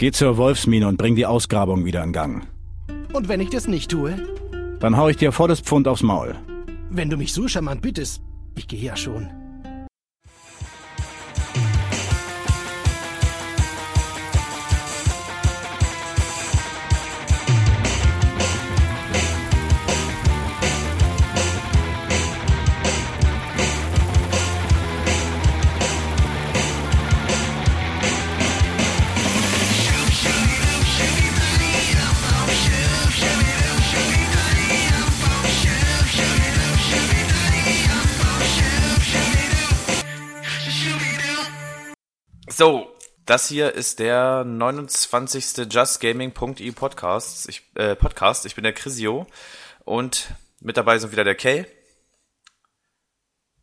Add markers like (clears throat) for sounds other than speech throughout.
Geh zur Wolfsmine und bring die Ausgrabung wieder in Gang. Und wenn ich das nicht tue? Dann hau ich dir volles Pfund aufs Maul. Wenn du mich so charmant bittest, ich gehe ja schon. So, das hier ist der 29. JustGaming.eu Podcast. Ich, äh, Podcast. Ich bin der Chrisio und mit dabei sind wieder der Kay.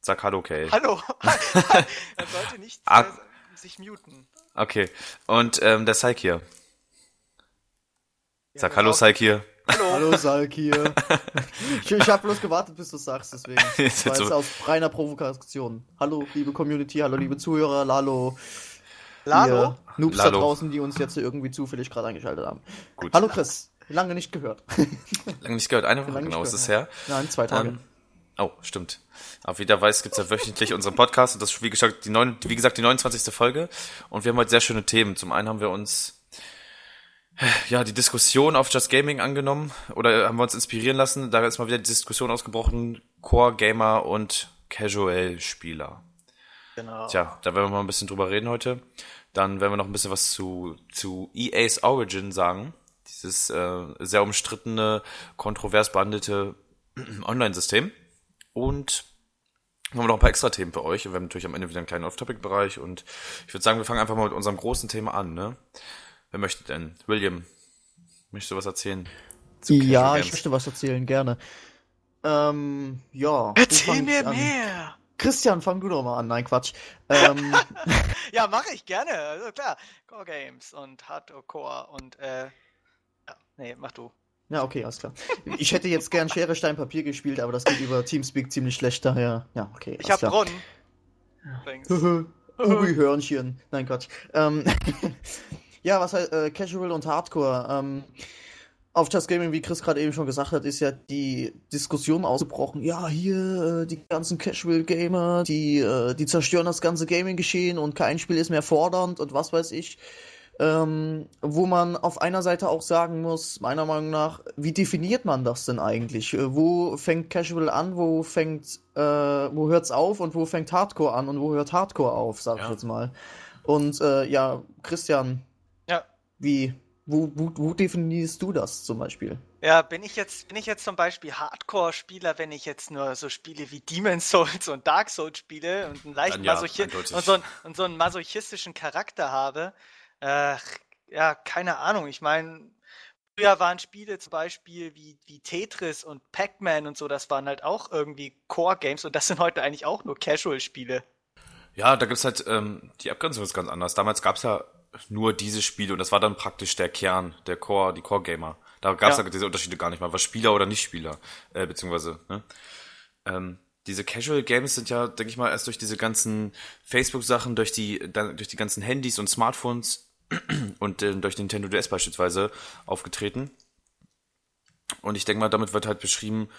Sag Hallo, Kay. Hallo. (laughs) er sollte nicht Ah. äh, sich muten. Okay. Und ähm, der Saik hier. Sag Ja, Hallo. Saik hier. Hallo. (laughs) Hallo Salk hier. ich ich habe bloß gewartet, bis du sagst, deswegen. (laughs) Das Jetzt war so- jetzt aus reiner Provokation. Hallo, liebe Community, hallo, liebe Zuhörer, Lalo. Lalo. Noobs Lalo. da draußen, die uns jetzt irgendwie zufällig gerade eingeschaltet haben. Gut. Hallo Chris, lange nicht gehört. (laughs) Lange nicht gehört. Eine Woche genau ist es her. Nein, zwei Tage. Ähm, oh, stimmt. Aber wie der weiß, gibt's ja wöchentlich unseren Podcast und das ist wie gesagt die, neun, wie gesagt die 29. Folge. Und wir haben heute sehr schöne Themen. Zum einen haben wir uns ja die Diskussion auf Just Gaming angenommen oder haben wir uns inspirieren lassen. Da ist mal wieder die Diskussion ausgebrochen: Core Gamer und Casual Spieler. Genau. Tja, da werden wir mal ein bisschen drüber reden heute. Dann werden wir noch ein bisschen was zu, zu EA's Origin sagen. Dieses äh, sehr umstrittene, kontrovers behandelte (clears throat) Online-System. Und haben wir noch ein paar extra Themen für euch. Und wir haben natürlich am Ende wieder einen kleinen Off-Topic-Bereich. Und ich würde sagen, wir fangen einfach mal mit unserem großen Thema an. Ne? Wer möchte denn? William, möchtest du was erzählen? zu ja, ich möchte was erzählen, gerne. Ähm, ja. Erzähl mir an? mehr. Christian, fang du doch mal an. Nein, Quatsch. Ähm, (laughs) Ja, mache ich gerne. Also klar. Core Games und Hardcore Core und äh. Ja, nee, mach du. ja, okay, alles klar. Ich hätte jetzt gern Schere, Stein, Papier gespielt, aber das geht über Teamspeak ziemlich schlecht, daher, ja, okay. Ich hab klar. Übrigens. Ubi Hörnchen. Nein, Quatsch. Ähm, (laughs) ja, was heißt äh, Casual und Hardcore? Ähm, auf Just Gaming, wie Chris gerade eben schon gesagt hat, ist ja die Diskussion ausgebrochen. Ja, hier äh, die ganzen Casual Gamer, die, äh, die zerstören das ganze Gaming-Geschehen und kein Spiel ist mehr fordernd und was weiß ich. Ähm, wo man auf einer Seite auch sagen muss, meiner Meinung nach, wie definiert man das denn eigentlich? Äh, Wo fängt Casual an, wo fängt, äh, wo hört's auf und wo fängt Hardcore an und wo hört Hardcore auf, sag Ja. ich jetzt mal. Und äh, ja, Christian, Ja. wie, wo, wo, wo definierst du das zum Beispiel? Ja, bin ich jetzt, bin ich jetzt zum Beispiel Hardcore-Spieler, wenn ich jetzt nur so Spiele wie Demon's Souls und Dark Souls spiele und einen leicht Dann ja, masochi und so, einen, und so einen masochistischen Charakter habe? Äh, ja, keine Ahnung. Ich meine, früher waren Spiele zum Beispiel wie, wie Tetris und Pac-Man und so, das waren halt auch irgendwie Core-Games und das sind heute eigentlich auch nur Casual-Spiele. Ja, da gibt's halt, ähm, die Abgrenzung ist ganz anders. Damals gab's ja nur diese Spiele und das war dann praktisch der Kern, der Core, die Core-Gamer. Da gab's Ja. ja. diese Unterschiede gar nicht mal, was Spieler oder Nicht-Spieler, äh, beziehungsweise, ne? Ähm, diese Casual Games sind ja, denke ich mal, erst durch diese ganzen Facebook-Sachen, durch die, dann, durch die ganzen Handys und Smartphones (clears throat) und äh, durch Nintendo DS beispielsweise aufgetreten. Und ich denke mal, damit wird halt beschrieben,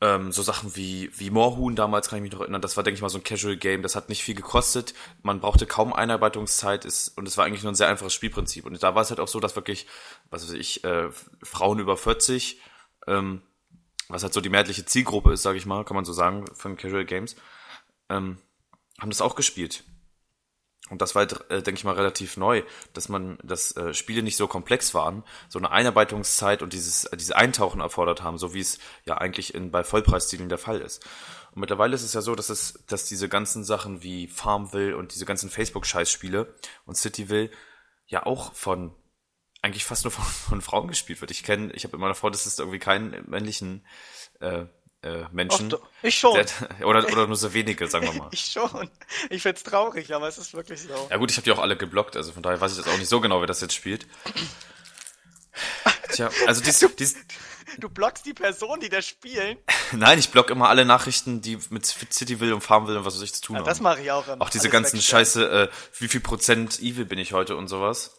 ähm, so Sachen wie, wie Moorhuhn damals, kann ich mich noch erinnern, das war, denke ich mal, so ein Casual-Game, das hat nicht viel gekostet, man brauchte kaum Einarbeitungszeit ist, und es war eigentlich nur ein sehr einfaches Spielprinzip. Und da war es halt auch so, dass wirklich, was weiß ich, äh, Frauen über 40, ähm, was halt so die mehrheitliche Zielgruppe ist, sage ich mal, kann man so sagen, von Casual Games, ähm, haben das auch gespielt. Und das war, halt, äh, denke ich mal, relativ neu, dass man, dass äh, Spiele nicht so komplex waren, so eine Einarbeitungszeit und dieses, äh, diese Eintauchen erfordert haben, so wie es ja eigentlich in, bei Vollpreistiteln der Fall ist. Und mittlerweile ist es ja so, dass es, dass diese ganzen Sachen wie Farmville und diese ganzen Facebook-Scheißspiele und Cityville ja auch von eigentlich fast nur von, von Frauen gespielt wird. Ich kenne, ich habe immer davor, dass es irgendwie keinen männlichen äh, äh, Menschen doch. Ich schon. der- (laughs) oder oder nur so (laughs) wenige, sagen wir mal. Ich schon. Ich find's traurig, aber es ist wirklich so. Ja gut, ich habe die auch alle geblockt, also von daher weiß ich jetzt auch nicht so genau, wer das jetzt spielt. Tja, also dies, dies, Du blockst die Person, die das spielen. (laughs) nein, ich block immer alle Nachrichten, die mit Cityville und Farmville und was weiß ich zu tun Ja, haben. das mache ich auch immer. Auch diese ganzen wegstellen. Scheiße, äh, wie viel Prozent Evil bin ich heute und sowas.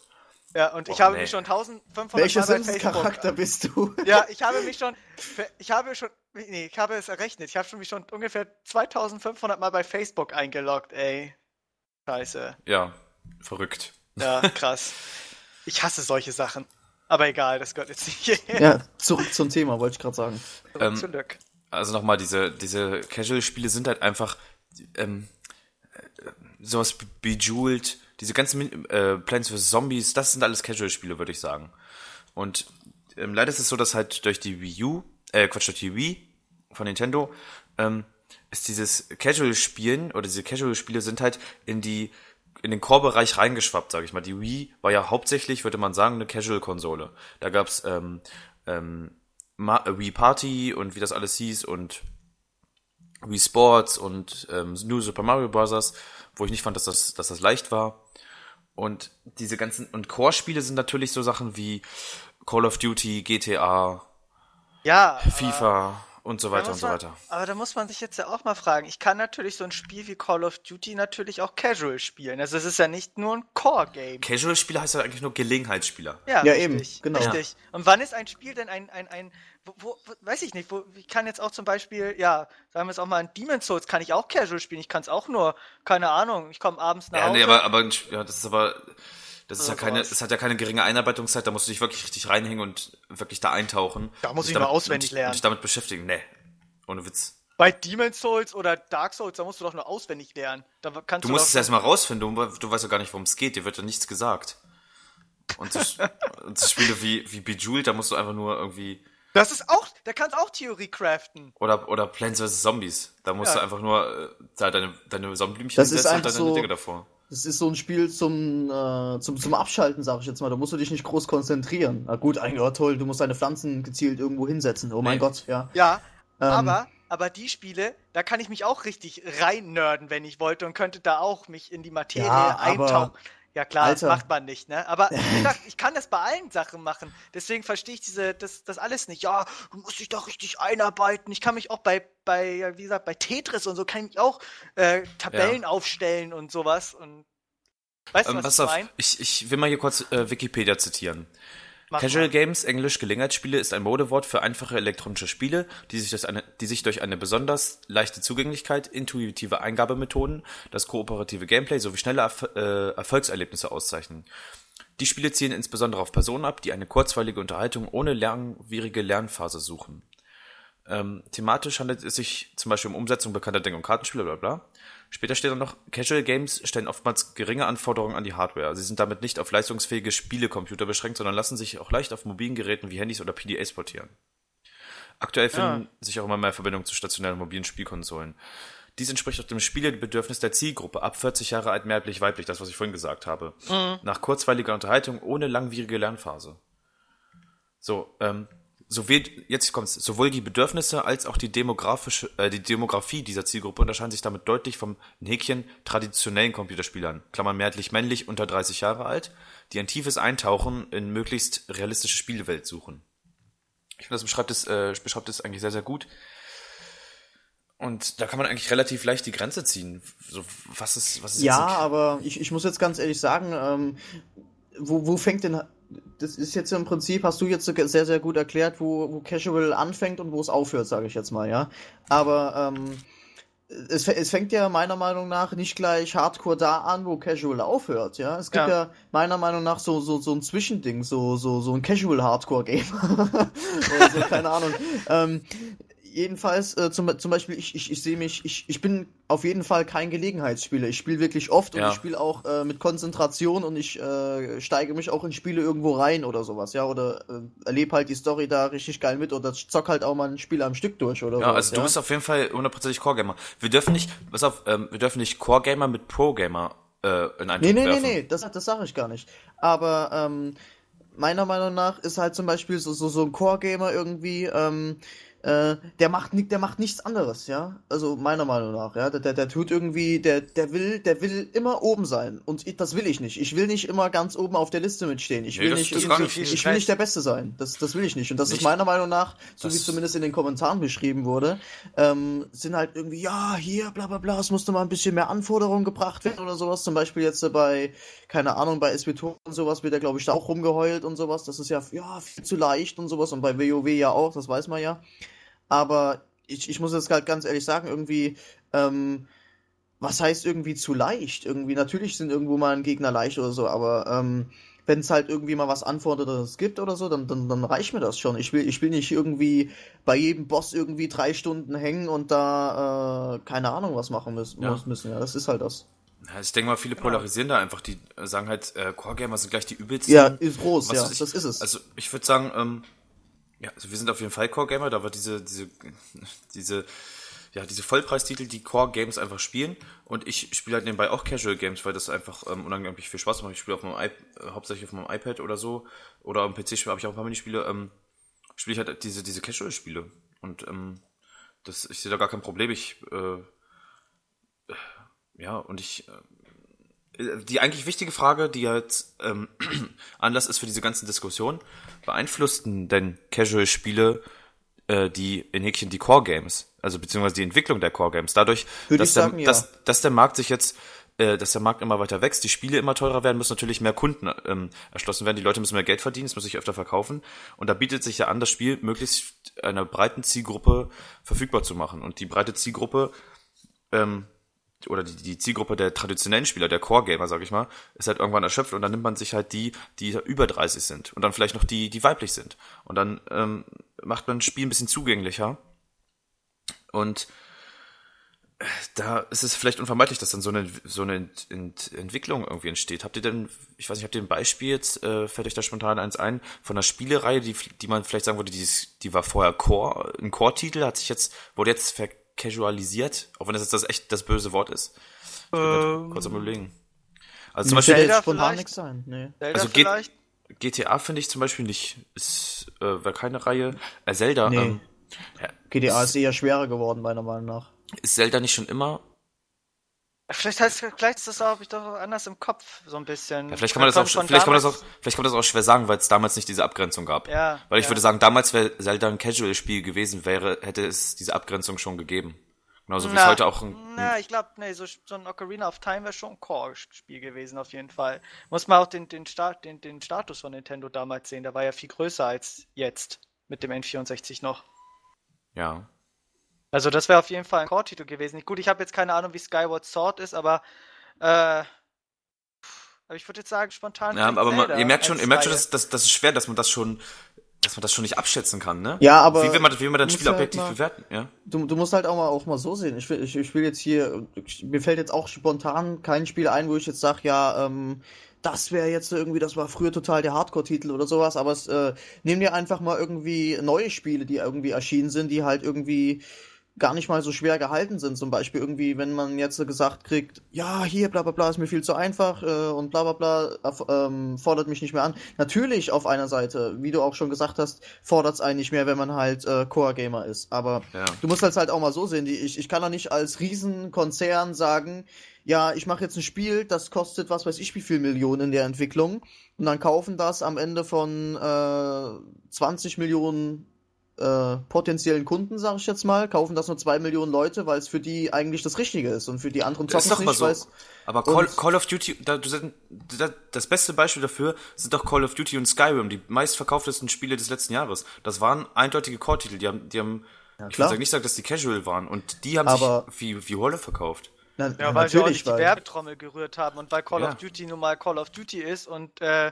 Ja, und ich Oh, habe nee. mich schon 1500 Welcher Mal bei Facebook. Sims-Charakter bist du? Ja, ich habe mich schon, ich habe schon, nee, ich habe es errechnet. Ich habe schon mich schon ungefähr 2500 Mal bei Facebook eingeloggt, ey. Scheiße. Ja, verrückt. Ja, krass. ich hasse solche Sachen. Aber egal, das gehört jetzt nicht hierher. Ja, zurück zum Thema, wollte ich gerade sagen. Ähm, Zurück. Also nochmal, diese, diese Casual-Spiele sind halt einfach ähm, äh, sowas Be- Bejeweled, diese ganzen äh, Plants vs. Zombies, das sind alles Casual-Spiele, würde ich sagen. Und ähm, leider ist es so, dass halt durch die Wii U, äh, Quatsch, die Wii von Nintendo, ähm, ist dieses Casual-Spielen oder diese Casual-Spiele sind halt in die in den Core-Bereich reingeschwappt, sage ich mal. Die Wii war ja hauptsächlich, würde man sagen, eine Casual-Konsole. Da gab's ähm, ähm, äh, Wii Party und wie das alles hieß und Wii Sports und ähm, New Super Mario Bros., wo ich nicht fand, dass das, dass das leicht war. Und diese ganzen, und Core-Spiele sind natürlich so Sachen wie Call of Duty, GTA, Ja, FIFA und so weiter und so man, weiter. Aber da muss man sich jetzt ja auch mal fragen. Ich kann natürlich so ein Spiel wie Call of Duty natürlich auch casual spielen. Also es ist ja nicht nur ein Core-Game. Casual-Spieler heißt ja eigentlich nur Gelegenheitsspieler. Ja, Ja, richtig, eben, genau. Richtig. Und wann ist ein Spiel denn ein, ein, ein wo, wo, weiß ich nicht, wo, ich kann jetzt auch zum Beispiel, ja, sagen wir es auch mal, ein Demon's Souls kann ich auch casual spielen. Ich kann es auch nur, keine Ahnung, ich komme abends nach Ja, Hause. nee, aber, aber ja, das ist aber, das ist ja keine, sowas. das hat ja keine geringe Einarbeitungszeit, da musst du dich wirklich richtig reinhängen und wirklich da eintauchen. Da muss ich dich nur auswendig lernen. Und dich damit beschäftigen. Nee. Ohne Witz. Bei Demon's Souls oder Dark Souls, da musst du doch nur auswendig lernen. Da kannst Du du, musst es erstmal rausfinden, du, du weißt ja gar nicht, worum es geht, dir wird ja nichts gesagt. Und so, (laughs) und so Spiele wie, wie Bejeweled, da musst du einfach nur irgendwie, Das ist auch, da kannst du auch Theorie craften. oder, oder Plants vs. Zombies, da musst Ja. du einfach nur äh, da deine, deine Sonnenblümchen setzen und deine so- Dinge davor. Das ist so ein Spiel zum, äh, zum, zum Abschalten, sag ich jetzt mal. Da musst du dich nicht groß konzentrieren. Na gut, ein Gott, toll, du musst deine Pflanzen gezielt irgendwo hinsetzen. Oh mein Nee. Gott, ja. Ja, Ähm. aber, aber die Spiele, da kann ich mich auch richtig rein nerden, wenn ich wollte und könnte da auch mich in die Materie Ja, aber- eintauchen. Ja klar, Alter. das macht man nicht, ne? Aber (laughs) wie gesagt, ich kann das bei allen Sachen machen. Deswegen verstehe ich diese, das, das alles nicht. Ja, du musst dich da richtig einarbeiten. Ich kann mich auch bei, bei, ja, wie gesagt, bei Tetris und so kann ich auch äh, Tabellen aufstellen und sowas. Und weißt du, Ähm, was pass ich meine? ich, ich will mal hier kurz äh, Wikipedia zitieren. Mach Casual mal. Games, englisch Gelegenheitsspiele, ist ein Modewort für einfache elektronische Spiele, die sich, durch eine, die sich durch eine besonders leichte Zugänglichkeit, intuitive Eingabemethoden, das kooperative Gameplay sowie schnelle Erf äh, Erfolgserlebnisse auszeichnen. Die Spiele zielen insbesondere auf Personen ab, die eine kurzweilige Unterhaltung ohne langwierige Lernphase suchen. Ähm, thematisch handelt es sich zum Beispiel um Umsetzung bekannter Denk- und Kartenspiele, bla bla. Später steht dann noch, Casual Games stellen oftmals geringe Anforderungen an die Hardware. Sie sind damit nicht auf leistungsfähige Spielecomputer beschränkt, sondern lassen sich auch leicht auf mobilen Geräten wie Handys oder PDAs portieren. Aktuell finden sich auch immer mehr Verbindungen zu stationären mobilen Spielkonsolen. Dies entspricht auch dem Spielebedürfnis der Zielgruppe, ab 40 Jahre alt, männlich, weiblich, das, was ich vorhin gesagt habe. Nach kurzweiliger Unterhaltung ohne langwierige Lernphase. So, ähm, sowohl, jetzt kommt's, sowohl die Bedürfnisse als auch die demografische, äh, die Demografie dieser Zielgruppe unterscheiden sich damit deutlich vom Häkchen traditionellen Computerspielern, Klammern mehrheitlich männlich unter 30 Jahre alt, die ein tiefes Eintauchen in möglichst realistische Spielewelt suchen. Ich finde, das beschreibt es, äh, beschreibt es eigentlich sehr, sehr gut. Und da kann man eigentlich relativ leicht die Grenze ziehen. So, was ist, was ist Ja, aber ich, ich muss jetzt ganz ehrlich sagen, ähm, wo, wo fängt denn. Das ist jetzt im Prinzip, hast du jetzt sehr, sehr gut erklärt, wo, wo Casual anfängt und wo es aufhört, sage ich jetzt mal, ja. Aber ähm, es, es fängt ja meiner Meinung nach nicht gleich Hardcore da an, wo Casual aufhört, ja. Es gibt ja, Ja. meiner Meinung nach so, so, so ein Zwischending, so, so, so ein Casual-Hardcore-Game. (laughs) Oder so, keine Ahnung. Ähm, jedenfalls, äh, zum, zum Beispiel, ich, ich, ich sehe mich, ich, ich bin auf jeden Fall kein Gelegenheitsspieler. Ich spiele wirklich oft und Ja. ich spiele auch äh, mit Konzentration und ich äh, steige mich auch in Spiele irgendwo rein oder sowas, ja, oder äh, erlebe halt die Story da richtig geil mit oder zock halt auch mal ein Spiel am Stück durch oder Ja, sowas, also du bist auf jeden Fall hundertprozentig Core-Gamer. Wir dürfen nicht, pass auf, ähm, wir dürfen nicht Core-Gamer mit Pro-Gamer äh, in einen Nee, nee, nee, werfen. nee, das, das sage ich gar nicht. Aber ähm, meiner Meinung nach ist halt zum Beispiel so, so, so ein Core-Gamer irgendwie, ähm, äh, der macht der macht nichts anderes, ja. Also meiner Meinung nach, ja. Der, der, der tut irgendwie, der, der will, der will immer oben sein. Und ich, das will ich nicht. Ich will nicht immer ganz oben auf der Liste mitstehen. Ich Nee, will das- nicht, das ich, gar ich, nicht. ich will nicht der Beste sein. Das, das will ich nicht. Und das ist Nicht? meiner Meinung nach, so wie es zumindest in den Kommentaren beschrieben wurde, ähm, sind halt irgendwie, ja, hier, bla bla bla, es musste mal ein bisschen mehr Anforderungen gebracht werden oder sowas. Zum Beispiel jetzt äh, bei, keine Ahnung, bei SWTOR und sowas wird ja, glaube ich, da auch rumgeheult und sowas. Das ist ja, ja, viel zu leicht und sowas. Und bei WoW ja auch, das weiß man ja. Aber ich, ich muss jetzt halt ganz ehrlich sagen, irgendwie, ähm, was heißt irgendwie zu leicht? Irgendwie, natürlich sind irgendwo mal ein Gegner leicht oder so, aber ähm, wenn es halt irgendwie mal was Anforderndes gibt oder so, dann, dann, dann reicht mir das schon. Ich will, ich will nicht irgendwie bei jedem Boss irgendwie drei Stunden hängen und da, äh, keine Ahnung, was machen müssen. Ja. müssen. Ja, das ist halt das. Ja, ich denke mal, viele polarisieren da einfach. Die sagen halt, äh, Core-Gamer sind gleich die übelsten. Ja, ist groß, Was ja, ich. das ist es. Also ich würde sagen, ähm, ja, also wir sind auf jeden Fall Core-Gamer, da wir diese, diese, diese, ja, diese Vollpreistitel, die Core-Games einfach spielen. Und ich spiele halt nebenbei auch Casual-Games, weil das einfach ähm, unheimlich viel Spaß macht. Ich spiele auf meinem iP äh, hauptsächlich auf meinem iPad oder so. Oder am PC habe ich auch ein paar Minispiele. Ähm, spiele ich halt diese, diese Casual-Spiele. Und ähm, das, ich sehe da gar kein Problem. Ich, äh, ja, und ich, äh, die eigentlich wichtige Frage, die halt ähm, (clears throat) Anlass ist für diese ganzen Diskussionen, beeinflussten denn Casual-Spiele äh, die in Häkchen die Core-Games, also beziehungsweise die Entwicklung der Core-Games, dadurch, Würde dass, ich der, sagen, ja. dass, dass der Markt sich jetzt, äh, dass der Markt immer weiter wächst, die Spiele immer teurer werden, müssen natürlich mehr Kunden ähm, erschlossen werden, die Leute müssen mehr Geld verdienen, es muss sich öfter verkaufen. Und da bietet sich ja an, das Spiel möglichst einer breiten Zielgruppe verfügbar zu machen. Und die breite Zielgruppe ähm, oder die, die Zielgruppe der traditionellen Spieler, der Core-Gamer, sag ich mal, ist halt irgendwann erschöpft und dann nimmt man sich halt die, die über 30 sind und dann vielleicht noch die, die weiblich sind. Und dann ähm, macht man das Spiel ein bisschen zugänglicher. Und äh, da ist es vielleicht unvermeidlich, dass dann so eine, so eine Ent, Ent, Entwicklung irgendwie entsteht. Habt ihr denn, ich weiß nicht, habt ihr ein Beispiel jetzt, äh, fällt euch da spontan eins ein, von einer Spielereihe, die, die man vielleicht sagen würde, die, die war vorher Core, ein Core-Titel, hat sich jetzt, wurde jetzt vercasualisiert, auch wenn das jetzt das echt das böse Wort ist. Ich grad kurz am überlegen. Also zum Beispiel Zelda spontan vielleicht? nichts ein. Nee. Zelda Also vielleicht? GTA finde ich zum Beispiel nicht, ist, äh, wäre keine Reihe. Äh, Zelda, Nee. ähm, GTA ist eher schwerer geworden, meiner Meinung nach. ist Zelda nicht schon immer Vielleicht heißt vielleicht ist das auch, hab ich doch anders im Kopf, so ein bisschen. Ja, vielleicht kann man das auch, vielleicht kann man das auch, vielleicht kann man das auch schwer sagen, weil es damals nicht diese Abgrenzung gab. Ja, Weil ich ja. würde sagen, damals wäre Zelda ein Casual-Spiel gewesen, wäre, hätte es diese Abgrenzung schon gegeben. Genauso wie es heute auch ein, Na, ich glaube, nee, so, so ein Ocarina of Time wäre schon ein Core-Spiel gewesen, auf jeden Fall. Muss man auch den, den, Start, den, den Status von Nintendo damals sehen, der war ja viel größer als jetzt mit dem N64 noch. ja. Also das wäre auf jeden Fall ein Core-Titel gewesen. Gut, ich habe jetzt keine Ahnung, wie Skyward Sword ist, aber äh, aber ich würde jetzt sagen, spontan. Ja, aber man, ihr merkt schon, ihr merkt schon, dass, dass, das ist schwer, dass man das schon, dass man das schon nicht abschätzen kann, ne? Ja, aber Wie will man, wie will man das Spiel halt objektiv mal- bewerten, ja? Du, du musst halt auch mal, auch mal so sehen. Ich will, ich, ich will jetzt hier, mir fällt jetzt auch spontan kein Spiel ein, wo ich jetzt sage, ja, ähm, das wäre jetzt irgendwie, das war früher total der Hardcore-Titel oder sowas, aber es, äh, nimm dir einfach mal irgendwie neue Spiele, die irgendwie erschienen sind, die halt irgendwie gar nicht mal so schwer gehalten sind. Zum Beispiel irgendwie, wenn man jetzt gesagt kriegt, ja, hier, bla bla bla, ist mir viel zu einfach äh, und bla bla bla, ähm, fordert mich nicht mehr an. Natürlich auf einer Seite, wie du auch schon gesagt hast, fordert es einen nicht mehr, wenn man halt äh, Core-Gamer ist. Aber Ja. du musst das halt auch mal so sehen. Die, ich, ich kann doch nicht als Riesenkonzern sagen, ja, ich mache jetzt ein Spiel, das kostet was weiß ich wie viel Millionen in der Entwicklung und dann kaufen das am Ende von äh, 20 Millionen äh, potenziellen Kunden, sage ich jetzt mal, kaufen das nur zwei Millionen Leute, weil es für die eigentlich das Richtige ist und für die anderen Das ist zocken doch mal nicht, so. Aber Call, Call of Duty, da, da, das beste Beispiel dafür sind doch Call of Duty und Skyrim, die meistverkauftesten Spiele des letzten Jahres. Das waren eindeutige Core-Titel, die haben, die haben, ich klar. würde nicht sagen, dass die Casual waren und die haben Aber- sich wie, wie Holle verkauft. Na, Ja, weil sie auch natürlich, nicht die weil Werbetrommel gerührt haben und weil Call Ja. of Duty nun mal Call of Duty ist und äh,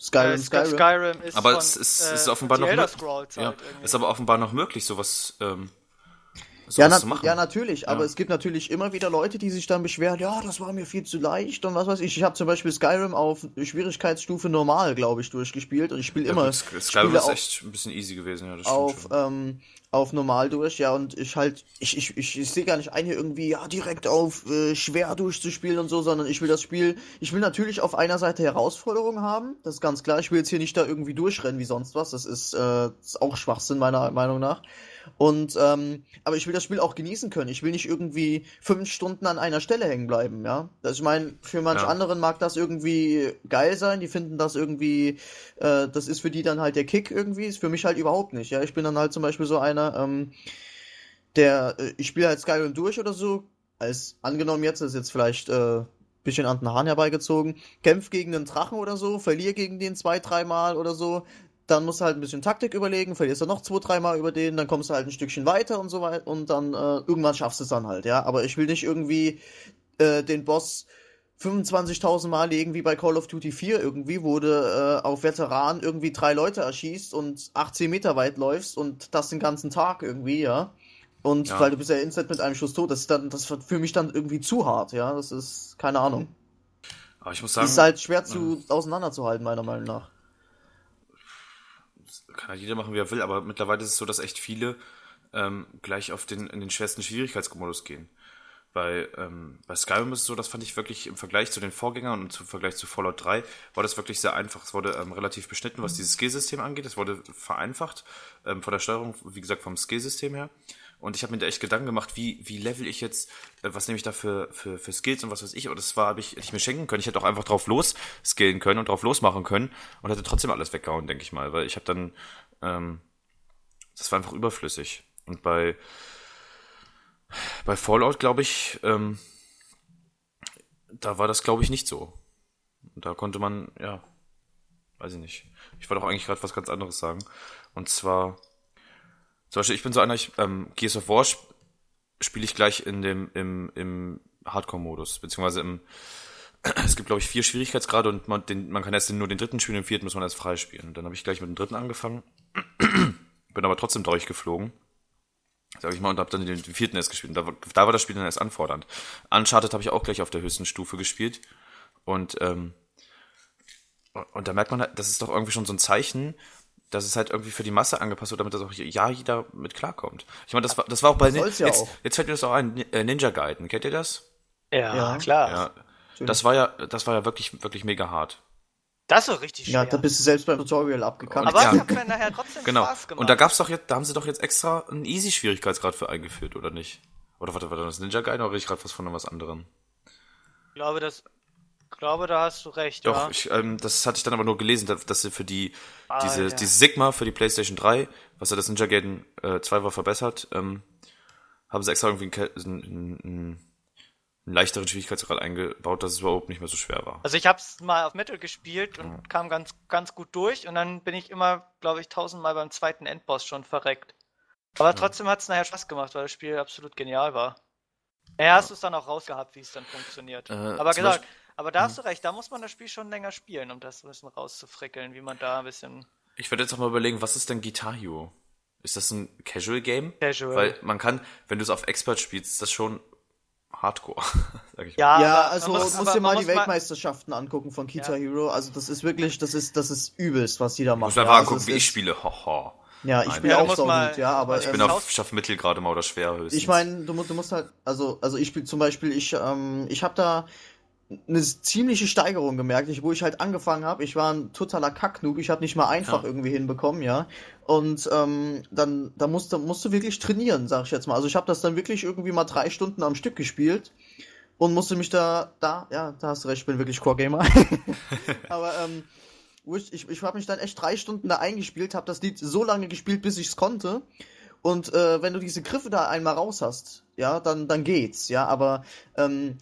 Skyrim, äh, Skyrim. Skyrim ist Aber von, es ist, äh, ist offenbar die noch Elder möglich. Scrolls Ja, halt ist aber offenbar noch möglich, sowas, ähm, sowas Ja, na, ja, natürlich, aber Ja. es gibt natürlich immer wieder Leute, die sich dann beschweren, ja, das war mir viel zu leicht und was weiß ich. Ich habe zum Beispiel Skyrim auf Schwierigkeitsstufe normal, glaube ich, durchgespielt und ich spiele Ja, immer gut, Skyrim ist auf, echt ein bisschen easy gewesen, ja, das auf, ähm, auf normal durch, ja, und ich halt, ich, ich, ich, ich sehe gar nicht ein, hier irgendwie, ja, direkt auf äh, schwer durchzuspielen und so, sondern ich will das Spiel, ich will natürlich auf einer Seite Herausforderungen haben, das ist ganz klar, ich will jetzt hier nicht da irgendwie durchrennen wie sonst was, das ist, äh, das ist auch Schwachsinn meiner Meinung nach. Und, ähm, aber ich will das Spiel auch genießen können. Ich will nicht irgendwie fünf Stunden an einer Stelle hängen bleiben, ja. Das, ich meine, für manch Ja. anderen mag das irgendwie geil sein. Die finden das irgendwie, äh, das ist für die dann halt der Kick irgendwie. Ist für mich halt überhaupt nicht, ja. Ich bin dann halt zum Beispiel so einer, ähm, der, äh, ich spiele halt Skyrim durch oder so. Als angenommen jetzt, ist jetzt vielleicht, äh, bisschen an den Haaren herbeigezogen, kämpf gegen einen Drachen oder so, verlier gegen den zwei, dreimal oder so, dann musst du halt ein bisschen Taktik überlegen, verlierst du noch zwei, dreimal über den, dann kommst du halt ein Stückchen weiter und so weiter und dann äh, irgendwann schaffst du es dann halt, ja. Aber ich will nicht irgendwie äh, den Boss 25.000 Mal legen wie bei Call of Duty 4 irgendwie, wo du äh, auf Veteran irgendwie drei Leute erschießt und 18 Meter weit läufst und das den ganzen Tag irgendwie, ja. Und Ja. weil du bist ja instant mit einem Schuss tot, das ist dann, das wird für mich dann irgendwie zu hart, ja. Das ist, keine Ahnung. Aber ich muss sagen, ist halt schwer zu auseinanderzuhalten, meiner Meinung nach. Kann ja jeder machen, wie er will, aber mittlerweile ist es so, dass echt viele ähm, gleich auf den, in den schwersten Schwierigkeitsmodus gehen. Bei, ähm, bei Skyrim ist es so, das fand ich wirklich im Vergleich zu den Vorgängern und im Vergleich zu Fallout 3 war das wirklich sehr einfach. Es wurde ähm, relativ beschnitten, was dieses Skill-System angeht. Es wurde vereinfacht ähm, von der Steuerung, wie gesagt, vom Skill-System her. Und ich habe mir da echt Gedanken gemacht, wie, wie level ich jetzt, äh, was nehme ich da für, für, für Skills und was weiß ich. Aber das war, habe ich, hätte ich mir schenken können. Ich hätte auch einfach drauf los skillen können und drauf losmachen können und hätte trotzdem alles weggehauen, denke ich mal. Weil ich habe dann, ähm, das war einfach überflüssig. Und bei, bei Fallout, glaube ich, ähm, da war das, glaube ich, nicht so. Und da konnte man, ja, weiß ich nicht. Ich wollte auch eigentlich gerade was ganz anderes sagen. Und zwar, zum Beispiel, ich bin so einer, ich, ähm, Gears of War sp spiele ich gleich in dem, im, im Hardcore-Modus, beziehungsweise im, (clears throat) es gibt, glaube ich, vier Schwierigkeitsgrade und man, den, man kann erst nur den dritten spielen, den vierten muss man erst freispielen. Dann habe ich gleich mit dem dritten angefangen, (clears throat) bin aber trotzdem durchgeflogen sag ich mal, und habe dann den, den vierten erst gespielt. Und da, da war das Spiel dann erst anfordernd. Uncharted habe ich auch gleich auf der höchsten Stufe gespielt. Und, ähm, und da merkt man, halt, das ist doch irgendwie schon so ein Zeichen, dass es halt irgendwie für die Masse angepasst wird, damit das auch ja jeder mit klarkommt. Ich meine, das war, das war auch bei Nin- ja jetzt, auch. jetzt fällt mir das auch ein, äh, Ninja Gaiden. Kennt ihr das? Ja, Ja. klar. Ja. Das war ja, das war ja wirklich, wirklich mega hart. Das ist doch richtig schwer. Ja, da bist du selbst beim Tutorial abgekackt. Aber Ja. es hat mir nachher trotzdem Genau. Spaß gemacht. Und da gab's doch jetzt, da haben sie doch jetzt extra einen Easy-Schwierigkeitsgrad für eingeführt, oder nicht? Oder warte, war das Ninja Gaiden oder rede ich gerade was von was anderem? Ich glaube, das, glaube, da hast du recht, Doch, ja. ich, ähm, das hatte ich dann aber nur gelesen, dass, sie für die, Ah, diese, ja. diese Sigma für die PlayStation 3, was ja das Ninja Gaiden äh, 2 war verbessert, ähm, haben sie extra irgendwie einen, einen, einen, einen leichteren Schwierigkeitsgrad eingebaut, dass es überhaupt nicht mehr so schwer war. Also ich hab's mal auf Metal gespielt und kam ganz, ganz gut durch und dann bin ich immer, glaube ich, tausendmal beim zweiten Endboss schon verreckt. Aber trotzdem hat's nachher Spaß gemacht, weil das Spiel absolut genial war. Ja, hast du es dann auch rausgehabt, wie es dann funktioniert. Äh, aber gesagt, Beispiel- aber da hast du recht, da muss man das Spiel schon länger spielen, um das ein bisschen rauszufrickeln, wie man da ein bisschen Ich werde jetzt auch mal überlegen, was ist denn Guitar Hero? Ist das ein Casual Game? Casual. Weil man kann, wenn du es auf Expert spielst, ist das schon Hardcore, (laughs) sag ich mal. Ja, Ja, also man musst dir mal die muss Weltmeisterschaften angucken von Kita Ja. Hero. Also das ist wirklich, das ist, das ist übelst, was die da machen. Muss man ja, einfach also angucken, es wie ich ist- spiele. (laughs) Haha. Ja, ich spiele Ja, auch so mal- gut, ja, aber ich ähm, bin auf schaff Mittel gerade mal oder schwer höchstens. Ich meine, du, musst- du musst halt, also, also ich spiele zum Beispiel, ich, ähm, ich habe da eine ziemliche Steigerung gemerkt, ich, wo ich halt angefangen habe. Ich war ein totaler Kacknoob, ich habe nicht mal einfach Ja. irgendwie hinbekommen, ja. Und ähm, dann, da musst, du- musst du wirklich trainieren, sag ich jetzt mal. Also ich habe das dann wirklich irgendwie mal drei Stunden am Stück gespielt und musste mich da, da, ja, da hast du recht, ich bin wirklich Core-Gamer. (laughs) (laughs) Aber ähm, ich, ich, ich habe mich dann echt drei Stunden da eingespielt, habe das Lied so lange gespielt, bis ich es konnte. Und äh, wenn du diese Griffe da einmal raus hast, ja, dann, dann geht's, ja, aber ähm,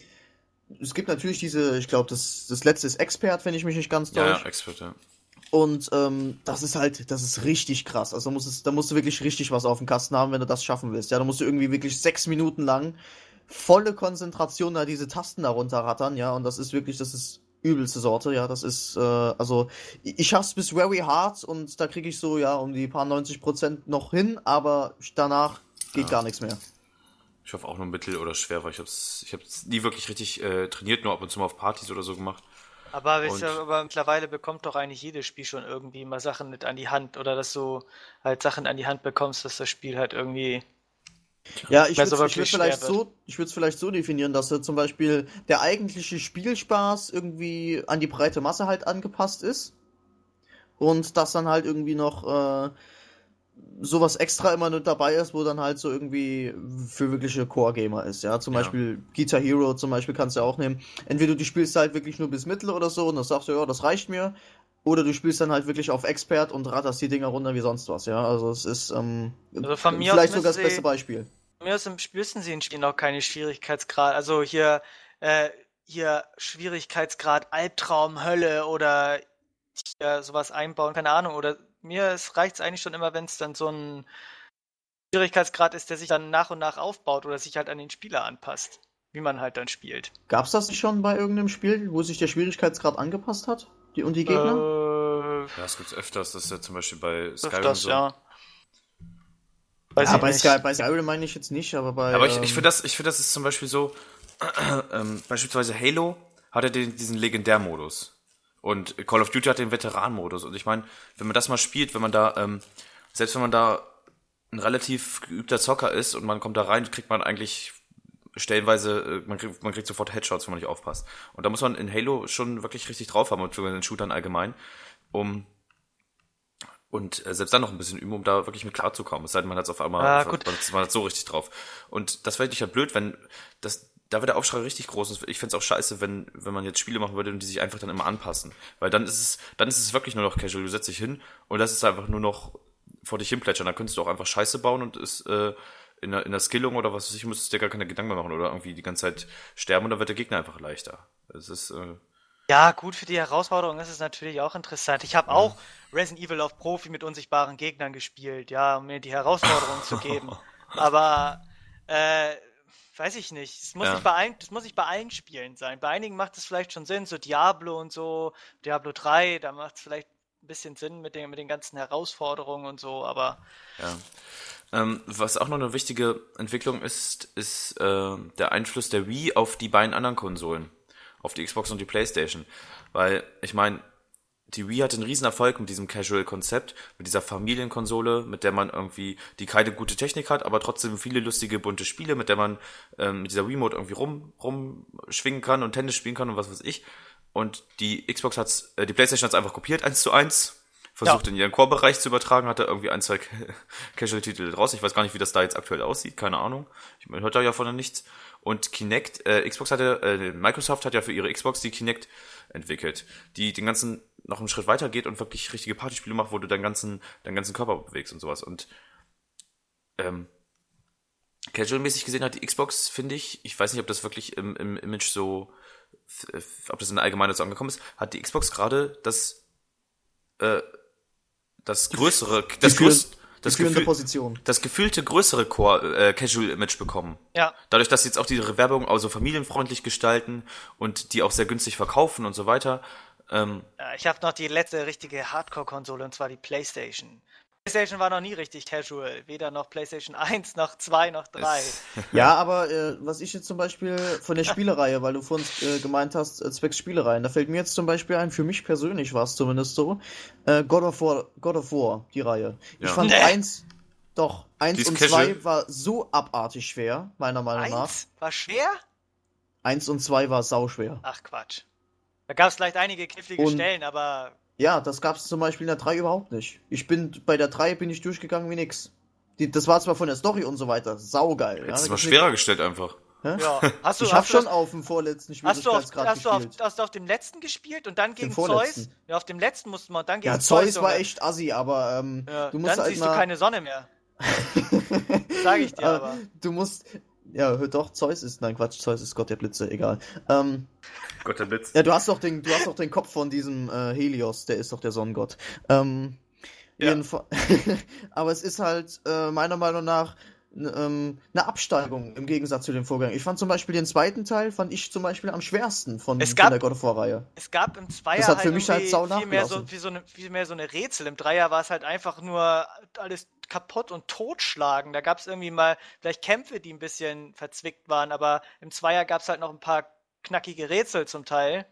es gibt natürlich diese, ich glaube, das, das letzte ist Expert, wenn ich mich nicht ganz ja, täusche. ja, Expert, ja. Und ähm, das ist halt, das ist richtig krass. Also da musst, es, da musst du wirklich richtig was auf dem Kasten haben, wenn du das schaffen willst. Ja, da musst du irgendwie wirklich sechs Minuten lang volle Konzentration da diese Tasten da runterrattern, ja, und das ist wirklich, das ist übelste Sorte, ja, das ist, äh, also ich, ich schaff's bis very hard und da kriege ich so, ja, um die paar 90 Prozent noch hin, aber danach geht Ja. gar nichts mehr. Ich hoffe auch nur mittel oder schwer, weil ich hab's, ich hab's nie wirklich richtig äh, trainiert, nur ab und zu mal auf Partys oder so gemacht. Aber, Und- ihr, aber mittlerweile bekommt doch eigentlich jedes Spiel schon irgendwie mal Sachen mit an die Hand oder dass du halt Sachen an die Hand bekommst, dass das Spiel halt irgendwie. Ja, ich würde es wirklich vielleicht so, ich würde es vielleicht so definieren, dass zum Beispiel der eigentliche Spielspaß irgendwie an die breite Masse halt angepasst ist und das dann halt irgendwie noch äh, sowas extra immer mit dabei ist, wo dann halt so irgendwie für wirkliche Core-Gamer ist, ja. Zum Ja. Beispiel Guitar Hero zum Beispiel kannst du auch nehmen. Entweder du spielst halt wirklich nur bis Mittel oder so und dann sagst du, ja, das reicht mir. Oder du spielst dann halt wirklich auf Expert und ratterst die Dinger runter wie sonst was, ja. Also es ist ähm, Also von mir aus vielleicht sogar das beste Beispiel. Von Mir aus müssen sie in Spielen auch keine Schwierigkeitsgrad. Also hier, äh, hier Schwierigkeitsgrad Albtraum, Hölle oder hier sowas einbauen, keine Ahnung. Oder mir reicht es eigentlich schon immer, wenn es dann so ein Schwierigkeitsgrad ist, der sich dann nach und nach aufbaut oder sich halt an den Spieler anpasst, wie man halt dann spielt. Gab's das nicht schon bei irgendeinem Spiel, wo sich der Schwierigkeitsgrad angepasst hat? Die, und die Gegner? Äh, Ja, das gibt's öfters. Das ist ja zum Beispiel bei Skyrim öfters, so. ja. Weiß ja, bei. Sky, bei Skyrim meine ich jetzt nicht, aber bei. Aber ich, ähm, ich finde das, ich finde das ist zum Beispiel so, (clears throat) ähm, beispielsweise Halo hat ja den, diesen Legendärmodus. Und Call of Duty hat den Veteranmodus. Und ich meine, wenn man das mal spielt, wenn man da, ähm, selbst wenn man da ein relativ geübter Zocker ist und man kommt da rein, kriegt man eigentlich stellenweise, äh, man kriegt, man kriegt sofort Headshots, wenn man nicht aufpasst. Und da muss man in Halo schon wirklich richtig drauf haben, und für den Shootern allgemein, um und äh, selbst dann noch ein bisschen üben, um da wirklich mit klarzukommen. Es sei denn, man hat es auf einmal, Ah, man, man hat so richtig drauf. Und das wäre ja blöd, wenn das, da wird der Aufschrei richtig groß. Und ich find's auch scheiße, wenn, wenn man jetzt Spiele machen würde und die sich einfach dann immer anpassen. Weil dann ist es, dann ist es wirklich nur noch casual. Du setzt dich hin und das ist einfach nur noch vor dich hin plätschern. Da könntest du auch einfach Scheiße bauen und ist, äh, in der, in der Skillung oder was weiß ich, müsstest du dir gar keine Gedanken mehr machen oder irgendwie die ganze Zeit sterben und dann wird der Gegner einfach leichter. Es ist, äh, Ja, gut, für die Herausforderung ist es natürlich auch interessant. Ich habe auch Resident Evil auf Profi mit unsichtbaren Gegnern gespielt, ja, um mir die Herausforderung zu geben. (laughs) Aber, äh, weiß ich nicht. Es muss, Ja. nicht bei allen, das muss nicht bei allen Spielen sein. Bei einigen macht es vielleicht schon Sinn, so Diablo und so, Diablo 3, da macht es vielleicht ein bisschen Sinn mit den, mit den ganzen Herausforderungen und so, aber Ja. Ähm, was auch noch eine wichtige Entwicklung ist, ist äh, der Einfluss der Wii auf die beiden anderen Konsolen, auf die Xbox und die PlayStation. Weil, ich meine, die Wii hatte einen riesen Erfolg mit diesem Casual-Konzept, mit dieser Familienkonsole, mit der man irgendwie, die keine gute Technik hat, aber trotzdem viele lustige, bunte Spiele, mit der man ähm, mit dieser Wii-Mode irgendwie rum, rumschwingen kann und Tennis spielen kann und was weiß ich. Und die Xbox hat's, äh, die PlayStation hat's einfach kopiert, eins zu eins, versucht Ja. in ihren Core-Bereich zu übertragen, hat da irgendwie ein, zwei (laughs) Casual-Titel draus. Ich weiß gar nicht, wie das da jetzt aktuell aussieht, keine Ahnung. Ich, man hört da ja von nichts. Und Kinect, äh, Xbox hatte, äh, Microsoft hat ja für ihre Xbox die Kinect entwickelt, die den ganzen noch einen Schritt weiter geht und wirklich richtige Partyspiele macht, wo du deinen ganzen, deinen ganzen Körper bewegst und sowas. Und ähm, Casual-mäßig gesehen hat die Xbox, finde ich, ich weiß nicht, ob das wirklich im, im Image so, äh, ob das in der Allgemeinen so angekommen ist, hat die Xbox gerade das, äh, das größere, das größte, das Gefühl, Position. das gefühlte größere Core, äh, Casual-Image bekommen. ja. Dadurch, dass sie jetzt auch die Werbung auch so familienfreundlich gestalten und die auch sehr günstig verkaufen und so weiter. Ähm, Ja, Ich habe noch die letzte richtige Hardcore-Konsole und zwar die PlayStation. PlayStation war noch nie richtig casual. Weder noch PlayStation 1, noch 2, noch 3. (laughs) Ja, aber äh, was ich jetzt zum Beispiel von der Spielereihe, weil du vorhin äh, gemeint hast, äh, zwecks Spielereien, da fällt mir jetzt zum Beispiel ein, für mich persönlich war es zumindest so, äh, God of War, God of War, die Reihe. Ich Ja. fand Nee. eins, doch, eins und casual. zwei war so abartig schwer, meiner Meinung nach. Eins war schwer? Eins und zwei war sauschwer. Ach Quatsch. Da gab es vielleicht einige knifflige Und- Stellen, aber Ja, das gab es zum Beispiel in der 3 überhaupt nicht. Ich bin, bei der 3 bin ich durchgegangen wie nix. Die, das war zwar von der Story und so weiter, saugeil. Ja, jetzt ist Da mal schwerer gestellt einfach. Hä? ja. Hast du, Ich hab hast du schon das- auf dem vorletzten Hast du, auf, Schwierigkeitsgrad hast, du auf, gespielt. hast du auf dem letzten gespielt und dann gegen. Zeus? Ja, auf dem letzten musste man dann gegen Ja, Zeus war Junge. echt assi, aber ähm, Ja, du musst dann halt siehst mal, du keine Sonne mehr. (laughs) Sag ich dir aber. Du musst, ja, hör doch, Zeus ist, nein Quatsch, Zeus ist Gott der Blitze, egal. Ähm, Gott, der Blitz. ja, du hast doch den, du hast doch den Kopf von diesem äh, Helios, der ist doch der Sonnengott. Ähm, Ja. (laughs) aber es ist halt äh, meiner Meinung nach ähm, eine Absteigung im Gegensatz zu dem Vorgang. Ich fand zum Beispiel den zweiten Teil, fand ich zum Beispiel am schwersten von, Es von gab- der God of War Reihe. Es gab im Zweier Das hat halt für mich halt irgendwie sau viel mehr, so, wie so eine, viel mehr so eine Rätsel. Im Dreier war es halt einfach nur alles kaputt und totschlagen. Da gab es irgendwie mal vielleicht Kämpfe, die ein bisschen verzwickt waren, aber im Zweier gab es halt noch ein paar knackige Rätsel zum Teil.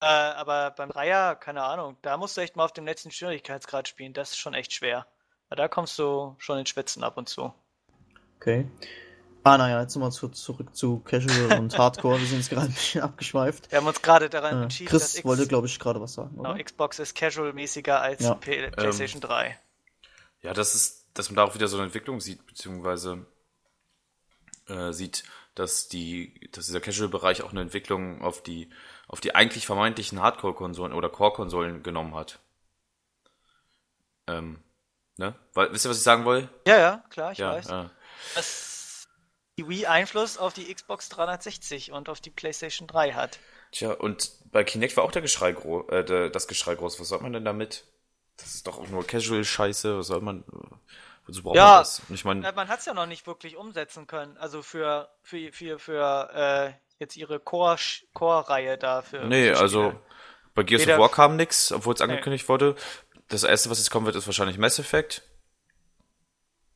Äh, aber beim Dreier, keine Ahnung, da musst du echt mal auf dem letzten Schwierigkeitsgrad spielen. Das ist schon echt schwer. Da kommst du schon ins Schwitzen ab und zu. Okay. Ah, naja, jetzt nochmal zu, zurück zu Casual (laughs) und Hardcore. Wir sind jetzt gerade ein bisschen abgeschweift. Wir haben uns gerade daran Äh, entschieden, Chris dass X wollte, glaube ich, gerade was sagen, genau, oder? Xbox ist casual-mäßiger als Ja. P- PlayStation 3. Ja, das ist, dass man da auch wieder so eine Entwicklung sieht, beziehungsweise äh, sieht, dass die, dass dieser Casual-Bereich auch eine Entwicklung auf die, auf die eigentlich vermeintlichen Hardcore-Konsolen oder Core-Konsolen genommen hat. Ähm, ne? Weil, wisst ihr, was ich sagen will? Ja, ja, klar, ich ja, weiß. ja. Dass die Wii Einfluss auf die Xbox 360 und auf die PlayStation 3 hat. Tja, und bei Kinect war auch der Geschrei groß, äh, das Geschrei groß. Was soll man denn damit? Das ist doch auch nur Casual-Scheiße. Was soll man, wozu braucht Ja, man das? Ich Ja, meine, man hat es ja noch nicht wirklich umsetzen können. Also für, für, für, für äh, jetzt ihre Core- Core-Reihe da. Für, nee, für also bei Gears Weder- of War kam nix, obwohl es Nee. angekündigt wurde. Das erste, was jetzt kommen wird, ist wahrscheinlich Mass Effect.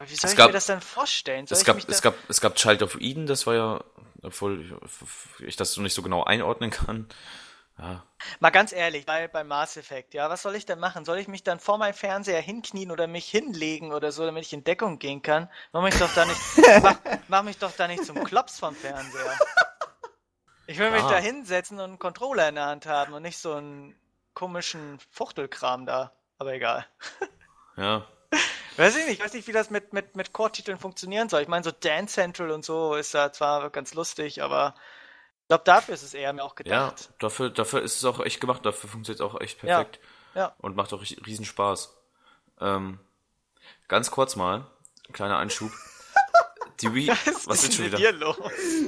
Wie soll es ich gab- mir das denn vorstellen? Soll Es gab, mich es gab, es gab Child of Eden, das war ja, obwohl ich- das so nicht so genau einordnen kann. Ja, Mal ganz ehrlich, bei, bei Mass Effect, ja, was soll ich denn machen? Soll ich mich dann vor meinem Fernseher hinknien oder mich hinlegen oder so, damit ich in Deckung gehen kann? Mach mich doch da nicht, (laughs) mach, mach mich doch da nicht zum Klops vom Fernseher. Ich will mich Ah. da hinsetzen und einen Controller in der Hand haben und nicht so einen komischen Fuchtelkram da. Aber egal. ja. Weiß ich nicht, ich weiß nicht, wie das mit, mit, mit Core-Titeln funktionieren soll. Ich meine, so Dance Central und so ist ja zwar ganz lustig, aber ich glaube, dafür ist es eher mir auch Ja, gedacht. dafür, dafür ist es auch echt gemacht, dafür funktioniert es auch echt Ja, perfekt. ja. Und macht auch ri- riesen Spaß. Ähm, ganz kurz mal, kleiner Einschub. (laughs) Die Wii, was ist schon wieder? dir los?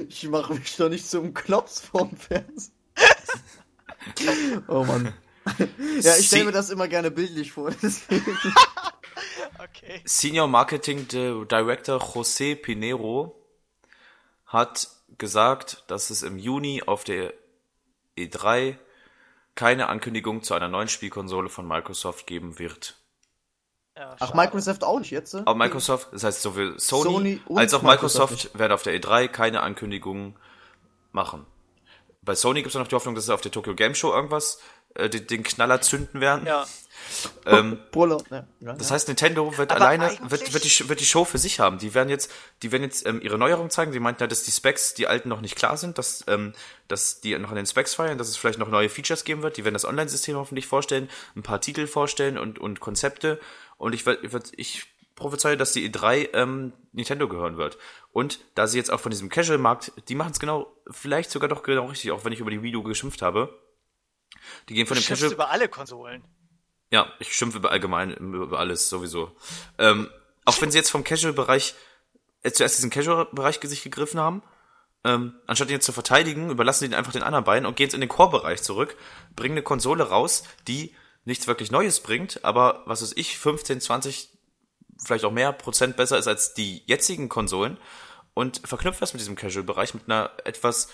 Ich mache mich doch nicht zum Klops vorm Fernseher. (laughs) oh Mann. (laughs) Ja, ich stelle mir das immer gerne bildlich vor. deswegen. Okay. Senior Marketing Di- Director José Pinero hat gesagt, dass es im Juni auf der E3 keine Ankündigung zu einer neuen Spielkonsole von Microsoft geben wird. Ja, Ach. Microsoft auch nicht jetzt? Aber Microsoft, das heißt sowohl Sony, Sony als auch Microsoft Microsoft werden auf der E3 keine Ankündigungen machen. Bei Sony gibt es noch die Hoffnung, dass sie auf der Tokyo Game Show irgendwas, äh, den, den Knaller zünden werden. Ja, Ähm, (laughs) Brüller. Ja, ja, Das ja. heißt, Nintendo wird Aber alleine, wird, wird, die, wird die Show für sich haben. Die werden jetzt, die werden jetzt ähm, ihre Neuerung zeigen. Die meinten ja, dass die Specs, die alten noch nicht klar sind, dass, ähm, dass die noch an den Specs feiern, dass es vielleicht noch neue Features geben wird. Die werden das Online-System hoffentlich vorstellen, ein paar Titel vorstellen und, und Konzepte. Und ich, ich, ich prophezeie, dass die E3 ähm, Nintendo gehören wird. Und da sie jetzt auch von diesem Casual-Markt, die machen es genau, vielleicht sogar doch genau richtig, auch wenn ich über die Wii U geschimpft habe. Die gehen von du dem schimpfst Casual. über alle Konsolen. Ja, ich schimpfe über allgemein über alles sowieso. Ähm, auch wenn sie jetzt vom Casual-Bereich äh, zuerst diesen Casual-Bereich sich gegriffen haben, ähm, anstatt ihn jetzt zu verteidigen, überlassen sie ihn einfach den anderen beiden und gehen jetzt in den Core-Bereich zurück, bringen eine Konsole raus, die nichts wirklich Neues bringt, aber was weiß ich, 15, 20, vielleicht auch mehr Prozent besser ist als die jetzigen Konsolen und verknüpft das mit diesem Casual-Bereich mit einer etwas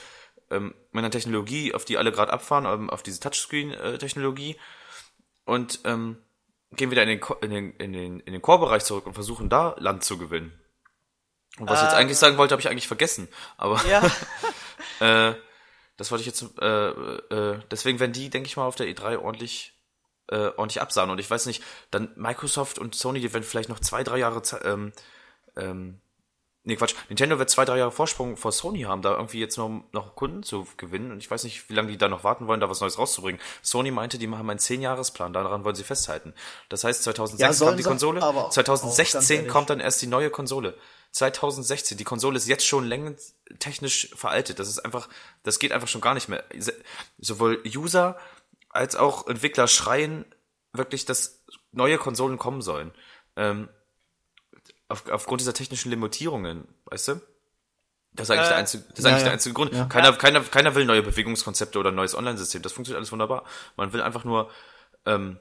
ähm, mit einer Technologie, auf die alle gerade abfahren, ähm, auf diese Touchscreen-Technologie und ähm, gehen wieder in den, in den, in den, in den Core-Bereich zurück und versuchen da Land zu gewinnen. Und was ich jetzt Ah. eigentlich sagen wollte, habe ich eigentlich vergessen. Aber Ja, (laughs) äh, das wollte ich jetzt, äh, äh, deswegen werden die, denke ich mal, auf der E3 ordentlich, äh, ordentlich absahen. Und ich weiß nicht, dann Microsoft und Sony, die werden vielleicht noch zwei, drei Jahre, ähm, ähm, nee, Quatsch, Nintendo wird zwei, drei Jahre Vorsprung vor Sony haben, da irgendwie jetzt noch, noch Kunden zu gewinnen. Und ich weiß nicht, wie lange die da noch warten wollen, da was Neues rauszubringen. Sony meinte, die haben einen 10-Jahres-Plan, daran wollen sie festhalten. Das heißt, 2006 Ja, kam die Konsole, aber auch- auch ganz 2016 ehrlich. kommt dann erst die neue Konsole. 2016, die Konsole ist jetzt schon längst technisch veraltet. Das ist einfach, das geht einfach schon gar nicht mehr. Sowohl User als auch Entwickler schreien wirklich, dass neue Konsolen kommen sollen. Ähm, auf, aufgrund dieser technischen Limitierungen, weißt du? Das ist eigentlich, Äh, der, einzige, das ist ja, eigentlich ja. der einzige Grund. Ja. Keiner, keiner, keiner will neue Bewegungskonzepte oder ein neues Online-System. Das funktioniert alles wunderbar. Man will einfach nur ähm,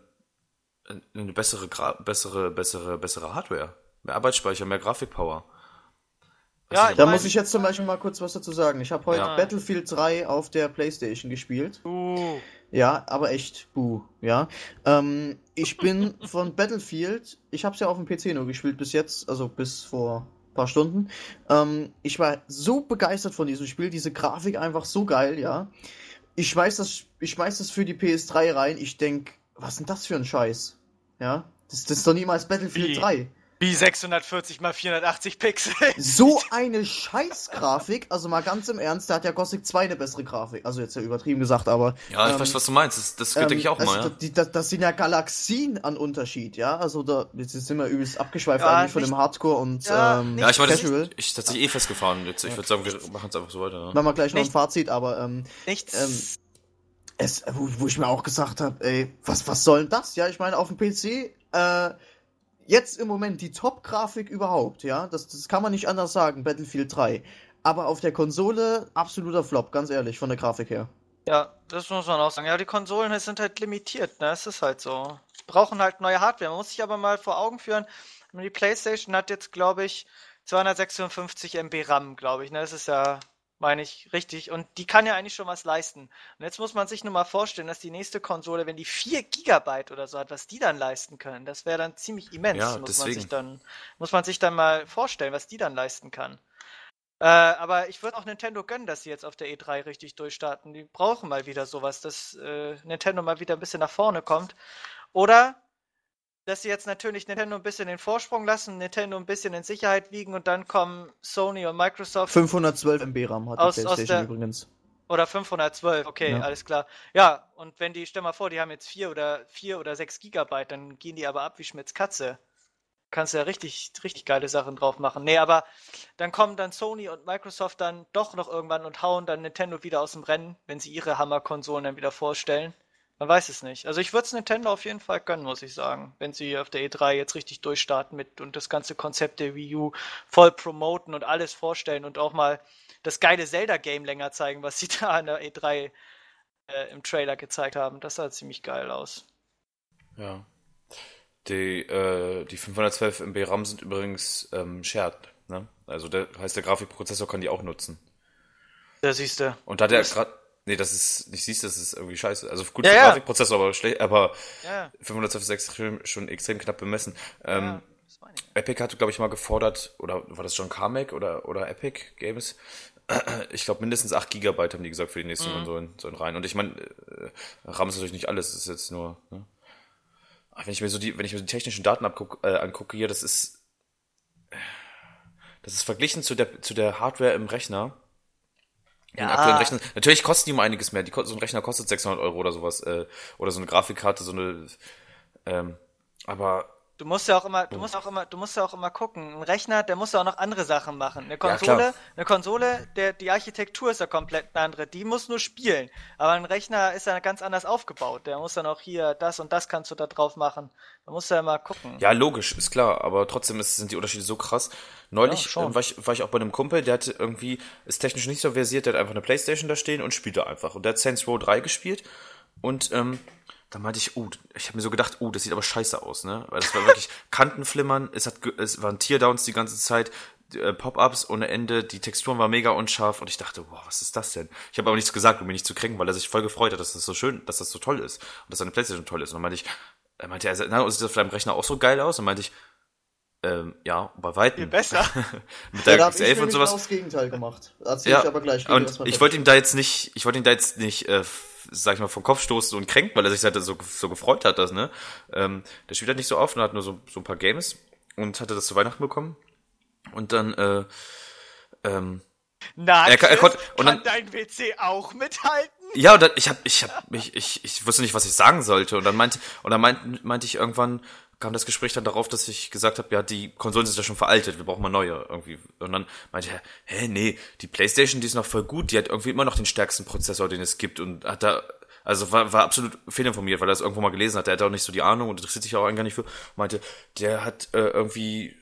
eine bessere, Gra bessere, bessere, bessere Hardware. Mehr Arbeitsspeicher, mehr Grafikpower. ja, Da mein, muss ich jetzt zum Beispiel mal kurz was dazu sagen. Ich habe heute Ja. Battlefield 3 auf der Playstation gespielt. Uh, Ja, aber echt, buh, ja. Ähm, ich bin von Battlefield, ich habe es ja auf dem PC nur gespielt bis jetzt, also bis vor ein paar Stunden. Ähm, ich war so begeistert von diesem Spiel, diese Grafik einfach so geil, ja. Ich schmeiß das, ich schmeiß das für die PS3 rein, ich denk, was ist denn das für ein Scheiß? Ja, das, das ist doch niemals Battlefield Wie? 3. Wie 640 mal 480 Pixel. So (laughs) eine Scheißgrafik, also mal ganz im Ernst, da hat ja Gothic 2 eine bessere Grafik. Also jetzt ja übertrieben gesagt, aber. Ja, ich ähm, weiß, was du meinst. Das, das ähm, denke ich auch also mal, ja. die, das, das sind ja Galaxien an Unterschied, ja. Also da, jetzt sind wir übelst abgeschweift Ja, eigentlich von nicht- dem Hardcore und Ja, ähm, Ja, ich meine, das Casual. ist, ich tatsächlich eh festgefahren. Jetzt, ich würde sagen, wir machen es einfach so weiter. Ne? Machen wir gleich noch ein Fazit, aber ähm, Nichts. Ähm, es, wo, wo ich mir auch gesagt habe, ey, was, was soll denn das? Ja, ich meine, auf dem PC, äh, jetzt im Moment die Top-Grafik überhaupt, ja, das, das kann man nicht anders sagen, Battlefield 3. Aber auf der Konsole absoluter Flop, ganz ehrlich, von der Grafik her. Ja, das muss man auch sagen. Ja, die Konsolen sind halt limitiert, ne? Es ist halt so. Brauchen halt neue Hardware. Man muss sich aber mal vor Augen führen, die PlayStation hat jetzt, glaube ich, 256 MB RAM, glaube ich, ne? Das ist ja, meine ich, richtig. Und die kann ja eigentlich schon was leisten. Und jetzt muss man sich nur mal vorstellen, dass die nächste Konsole, wenn die 4 Gigabyte oder so hat, was die dann leisten können, das wäre dann ziemlich immens. Ja, muss man sich dann, muss man sich dann mal vorstellen, was die dann leisten kann. Äh, aber ich würde auch Nintendo gönnen, dass sie jetzt auf der E3 richtig durchstarten. Die brauchen mal wieder sowas, dass äh, Nintendo mal wieder ein bisschen nach vorne kommt. Oder dass sie jetzt natürlich Nintendo ein bisschen den Vorsprung lassen, Nintendo ein bisschen in Sicherheit wiegen und dann kommen Sony und Microsoft 512 MB RAM hat die Aus- aus PlayStation der- übrigens. oder 512, okay, Ja. alles klar. Ja, und wenn die, stell mal vor, die haben jetzt vier oder vier oder sechs Gigabyte, dann gehen die aber ab wie Schmitz Katze. Kannst ja richtig, richtig geile Sachen drauf machen. Nee, aber dann kommen dann Sony und Microsoft dann doch noch irgendwann und hauen dann Nintendo wieder aus dem Rennen, wenn sie ihre Hammer-Konsolen dann wieder vorstellen. Man weiß es nicht. Also ich würde es Nintendo auf jeden Fall gönnen, muss ich sagen, wenn sie auf der E3 jetzt richtig durchstarten mit und das ganze Konzept der Wii U voll promoten und alles vorstellen und auch mal das geile Zelda-Game länger zeigen, was (laughs) sie da an der E3 äh, im Trailer gezeigt haben. Das sah ziemlich geil aus. Ja. Die, äh, die 512 MB RAM sind übrigens ähm, shared. Ne? Also der heißt, der Grafikprozessor kann die auch nutzen. Da siehst du. Und da der gerade. Nee, das ist, nicht siehst, das ist irgendwie scheiße. Also gut Ja, für ja. Grafikprozessor, aber schlecht, aber Ja, 512 ist extrem, schon extrem knapp bemessen. Ähm, ja, ich. Epic hatte, glaube ich, mal gefordert, oder war das schon Carmack oder, oder Epic Games? (clears throat) Ich glaube, mindestens 8 Gigabyte haben die gesagt für die nächsten Konsolen sollen rein. Und ich meine, äh, RAM ist natürlich nicht alles, das ist jetzt nur, ne? Aber wenn ich mir so die, wenn ich mir die technischen Daten abguck, äh, angucke hier, das ist, das ist verglichen zu der, zu der Hardware im Rechner. Ja. aktuellen Rechner. Natürlich kosten die um einiges mehr. Die, so ein Rechner kostet 600 Euro oder sowas, äh, oder so eine Grafikkarte, so eine, ähm, aber Du musst ja auch immer, du musst auch immer, du musst ja auch immer gucken. Ein Rechner, der muss ja auch noch andere Sachen machen. Eine Ja, Konsole, klar. eine Konsole, der, die Architektur ist ja komplett eine andere. Die muss nur spielen. Aber ein Rechner ist ja ganz anders aufgebaut. Der muss dann auch hier, das und das kannst du da drauf machen. Da musst du ja mal gucken. Ja, logisch, ist klar, aber trotzdem ist, sind die Unterschiede so krass. Neulich Ja, äh, war, ich, war ich auch bei einem Kumpel, der hatte irgendwie, ist technisch nicht so versiert, der hat einfach eine Playstation da stehen und spielt da einfach. Und der hat Saints Row 3 gespielt und ähm, da meinte ich, uh, ich habe mir so gedacht, uh, das sieht aber scheiße aus, ne? Weil das war wirklich (laughs) Kantenflimmern, es hat ge- es waren Teardowns die ganze Zeit, äh, Pop-ups ohne Ende, die Texturen waren mega unscharf und ich dachte, boah, was ist das denn? Ich habe aber nichts gesagt, um mich nicht zu kränken, weil er sich voll gefreut hat, dass das so schön, dass das so toll ist und dass seine Playstation toll ist. Und dann meinte ich, er meinte, er, na, sieht das auf deinem Rechner auch so geil aus? Und meinte ich, ähm, ja, bei weitem. Viel besser. (laughs) Mit Ja, der ich X11 und sowas. genau das Gegenteil gemacht. Erzähl Ja, ich aber gleich. Und ich wollte ihm da jetzt nicht, ich wollte ihn da jetzt nicht, äh, sag ich mal, vom Kopf stoßen und kränken, weil er sich halt so, so gefreut hat, das, ne? Ähm, der spielt halt nicht so oft und hat nur so, so ein paar Games und hatte das zu Weihnachten bekommen. Und dann, äh, ähm, Na, Er kann- er konnte- und kann dann- dein WC auch mithalten? ja, und dann, ich hab, ich hab, mich, ich, ich wusste nicht, was ich sagen sollte. Und dann meinte, und dann meinte, meinte ich irgendwann, kam das Gespräch dann darauf, dass ich gesagt habe, ja, die Konsolen sind ja schon veraltet, wir brauchen mal neue irgendwie. Und dann meinte er, hä, nee, die Playstation, die ist noch voll gut, die hat irgendwie immer noch den stärksten Prozessor, den es gibt und hat da, also war, war absolut fehlinformiert, weil er das irgendwo mal gelesen hat. Der hat auch nicht so die Ahnung und interessiert sich auch gar nicht für. Meinte, der hat äh, irgendwie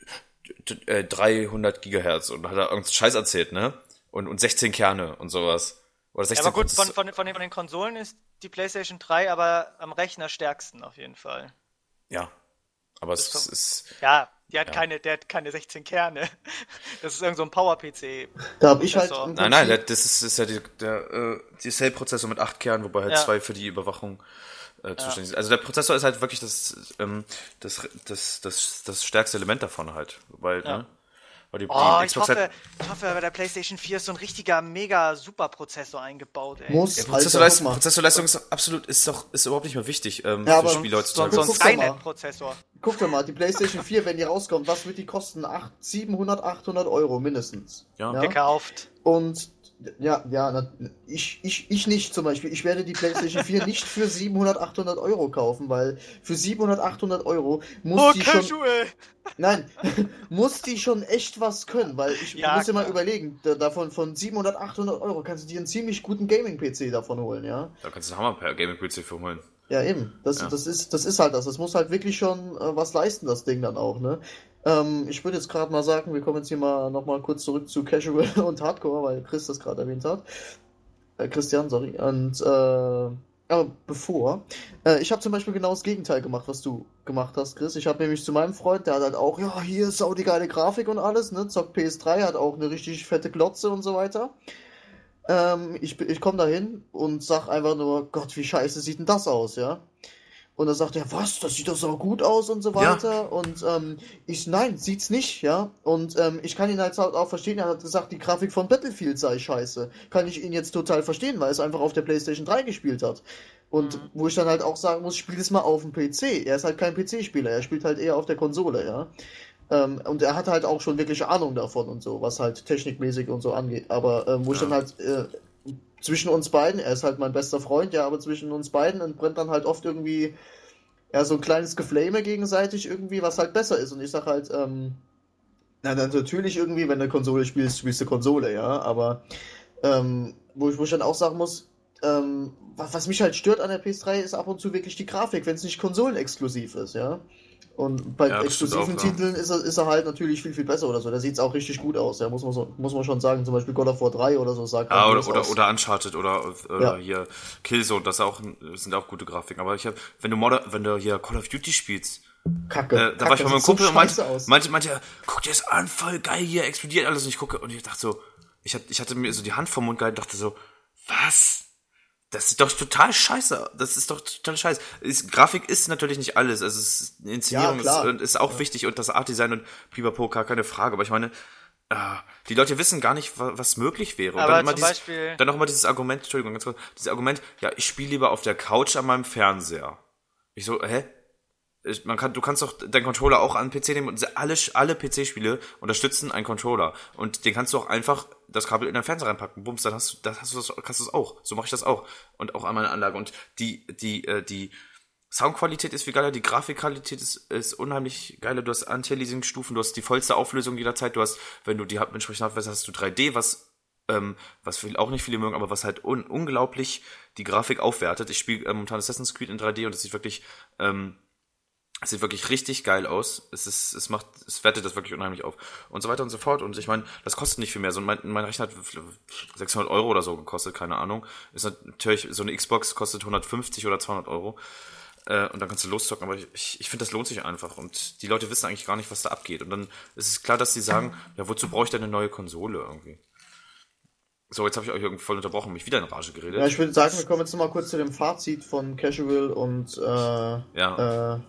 äh, 300 Gigahertz und hat da irgendeinen Scheiß erzählt, ne? Und, und 16 Kerne und sowas. Oder Ja, 16 aber gut, von, von, von, den, von den Konsolen ist die PlayStation 3 aber am Rechner stärksten auf jeden Fall. Ja. Aber es doch- ist, Ja, die hat Ja. keine, der hat keine 16 Kerne. (laughs) Das ist irgend so ein Power-PC. Da hab ich halt. Nein, nein, das ist, ist ja die, der äh, die Cell-Prozessor mit acht Kernen, wobei halt Ja. zwei für die Überwachung äh, zuständig sind. Also der Prozessor ist halt wirklich das, ähm, das, das, das, das stärkste Element davon halt. Weil, Ja. ne? Aber die, Oh, die ich Xbox hoffe, ich hoffe, bei der PlayStation 4 ist so ein richtiger, mega Superprozessor eingebaut, ey. Muss, ja, Prozessorleistung, mal. Prozessorleistung ist absolut, ist doch, ist überhaupt nicht mehr wichtig ähm, Ja, für aber Spiele heutzutage. so ein Guck doch mal. Skynet-Prozessor. Guck doch mal, die PlayStation 4, wenn die rauskommt, was wird die kosten? Acht- 700, 800 Euro mindestens. Ja. Gekauft. Und ja, ja, ich, ich, ich nicht zum Beispiel. Ich werde die PlayStation 4 (laughs) nicht für 700, 800 Euro kaufen, weil für 700, 800 Euro muss Oh, die schon. casual! Nein, (laughs) muss die schon echt was können, weil ich Ja, muss dir mal überlegen, da, davon von 700, 800 Euro kannst du dir einen ziemlich guten Gaming-PC davon holen, ja. Da kannst du einen Hammer per Gaming-PC für holen. Ja, eben. Das, Ja. das, ist, das ist halt das. Das muss halt wirklich schon äh, was leisten, das Ding dann auch, ne? Ähm, ich würde jetzt gerade mal sagen, wir kommen jetzt hier mal nochmal kurz zurück zu Casual (laughs) und Hardcore, weil Chris das gerade erwähnt hat. Äh, Christian, sorry. Und äh, aber bevor, äh, ich habe zum Beispiel genau das Gegenteil gemacht, was du gemacht hast, Chris. Ich habe nämlich zu meinem Freund, der hat halt auch, ja, hier ist auch die geile Grafik und alles, ne? Zockt PS3, hat auch eine richtig fette Glotze und so weiter. Ähm, ich ich komme da hin und sag einfach nur, Gott, wie scheiße sieht denn das aus, ja? Und dann sagt er, was, das sieht doch so gut aus und so Ja. weiter. Und ähm, ich, nein, sieht's nicht, ja. Und ähm, ich kann ihn halt auch verstehen, er hat gesagt, die Grafik von Battlefield sei scheiße. Kann ich ihn jetzt total verstehen, weil er es einfach auf der PlayStation 3 gespielt hat. Und Mhm. wo ich dann halt auch sagen muss, spiel es mal auf dem PC. Er ist halt kein PC-Spieler, er spielt halt eher auf der Konsole, ja. Ähm, und er hat halt auch schon wirklich Ahnung davon und so, was halt technikmäßig und so angeht. Aber ähm, wo ich Ja. dann halt äh, zwischen uns beiden, er ist halt mein bester Freund, ja, aber zwischen uns beiden entbrennt dann halt oft irgendwie ja so ein kleines Geflame gegenseitig irgendwie, was halt besser ist. Und ich sag halt, ähm, na dann natürlich irgendwie, wenn du Konsole spielst, spielst du Konsole, ja, aber ähm, wo, ich, wo ich dann auch sagen muss, ähm, was, was mich halt stört an der PS3 ist ab und zu wirklich die Grafik, wenn es nicht konsolenexklusiv ist, ja. Und bei Ja, exklusiven auch. Titeln ist er, ist er halt natürlich viel, viel besser oder so. Da sieht es auch richtig gut aus, ja, muss man, so, muss man schon sagen. Zum Beispiel God of War 3 oder so sagt halt oder, oder, aus. oder Uncharted oder, oder Ja. hier Killzone, das, auch, das sind auch gute Grafiken. Aber ich hab, wenn du Modern, wenn du hier Call of Duty spielst, Kacke. äh, da Kacke, war ich bei meinem sieht so Kumpel und meinte, aus. meinte, meinte, guck dir das an, voll geil, hier explodiert alles. Und ich gucke und ich dachte so, ich, hab, ich hatte mir so die Hand vom Mund gehalten und dachte so, was? Das ist doch total scheiße. Das ist doch total scheiße. Ist, Grafik ist natürlich nicht alles. Also es ist, Inszenierung Ja, ist, ist auch wichtig und das Artdesign und Pipapo, gar keine Frage. Aber ich meine, äh, die Leute wissen gar nicht, wa- was möglich wäre. Und Aber dann immer zum dieses, Beispiel- dann auch immer dieses Argument, Entschuldigung, ganz kurz, dieses Argument, ja, ich spiele lieber auf der Couch an meinem Fernseher. Ich so, hä? Ich- Man kann, du kannst doch deinen Controller auch an den PC nehmen und alle, alle PC-Spiele unterstützen einen Controller. Und den kannst du auch einfach das Kabel in deinen Fernseher reinpacken. Bums, dann hast du, dann hast du das, kannst du es auch. So mache ich das auch. Und auch an meiner Anlage. Und die, die, äh, die Soundqualität ist viel geiler, die Grafikqualität ist, ist unheimlich geiler. Du hast Anti-Aliasing-Stufen, du hast die vollste Auflösung jederzeit. Du hast, wenn du die entsprechend hast, hast du 3D, was ähm, was viel, auch nicht viele mögen, aber was halt un unglaublich die Grafik aufwertet. Ich spiele äh, momentan Assassin's Creed in 3D und es sieht wirklich, ähm, es sieht wirklich richtig geil aus. Es ist, es macht, es wertet das wirklich unheimlich auf und so weiter und so fort. Und ich meine, das kostet nicht viel mehr. So mein, mein Rechner hat 600 Euro oder so gekostet, keine Ahnung. Ist natürlich so eine Xbox kostet 150 oder 200 Euro. Äh, und dann kannst du loszocken, aber ich, ich, ich finde, das lohnt sich einfach. Und die Leute wissen eigentlich gar nicht, was da abgeht. Und dann ist es klar, dass sie sagen, ja, wozu brauche ich denn eine neue Konsole irgendwie? So, jetzt habe ich euch irgendwie voll unterbrochen, mich wieder in Rage geredet. Ja, ich würde sagen, wir kommen jetzt nochmal kurz zu dem Fazit von Casual und äh, Ja. äh,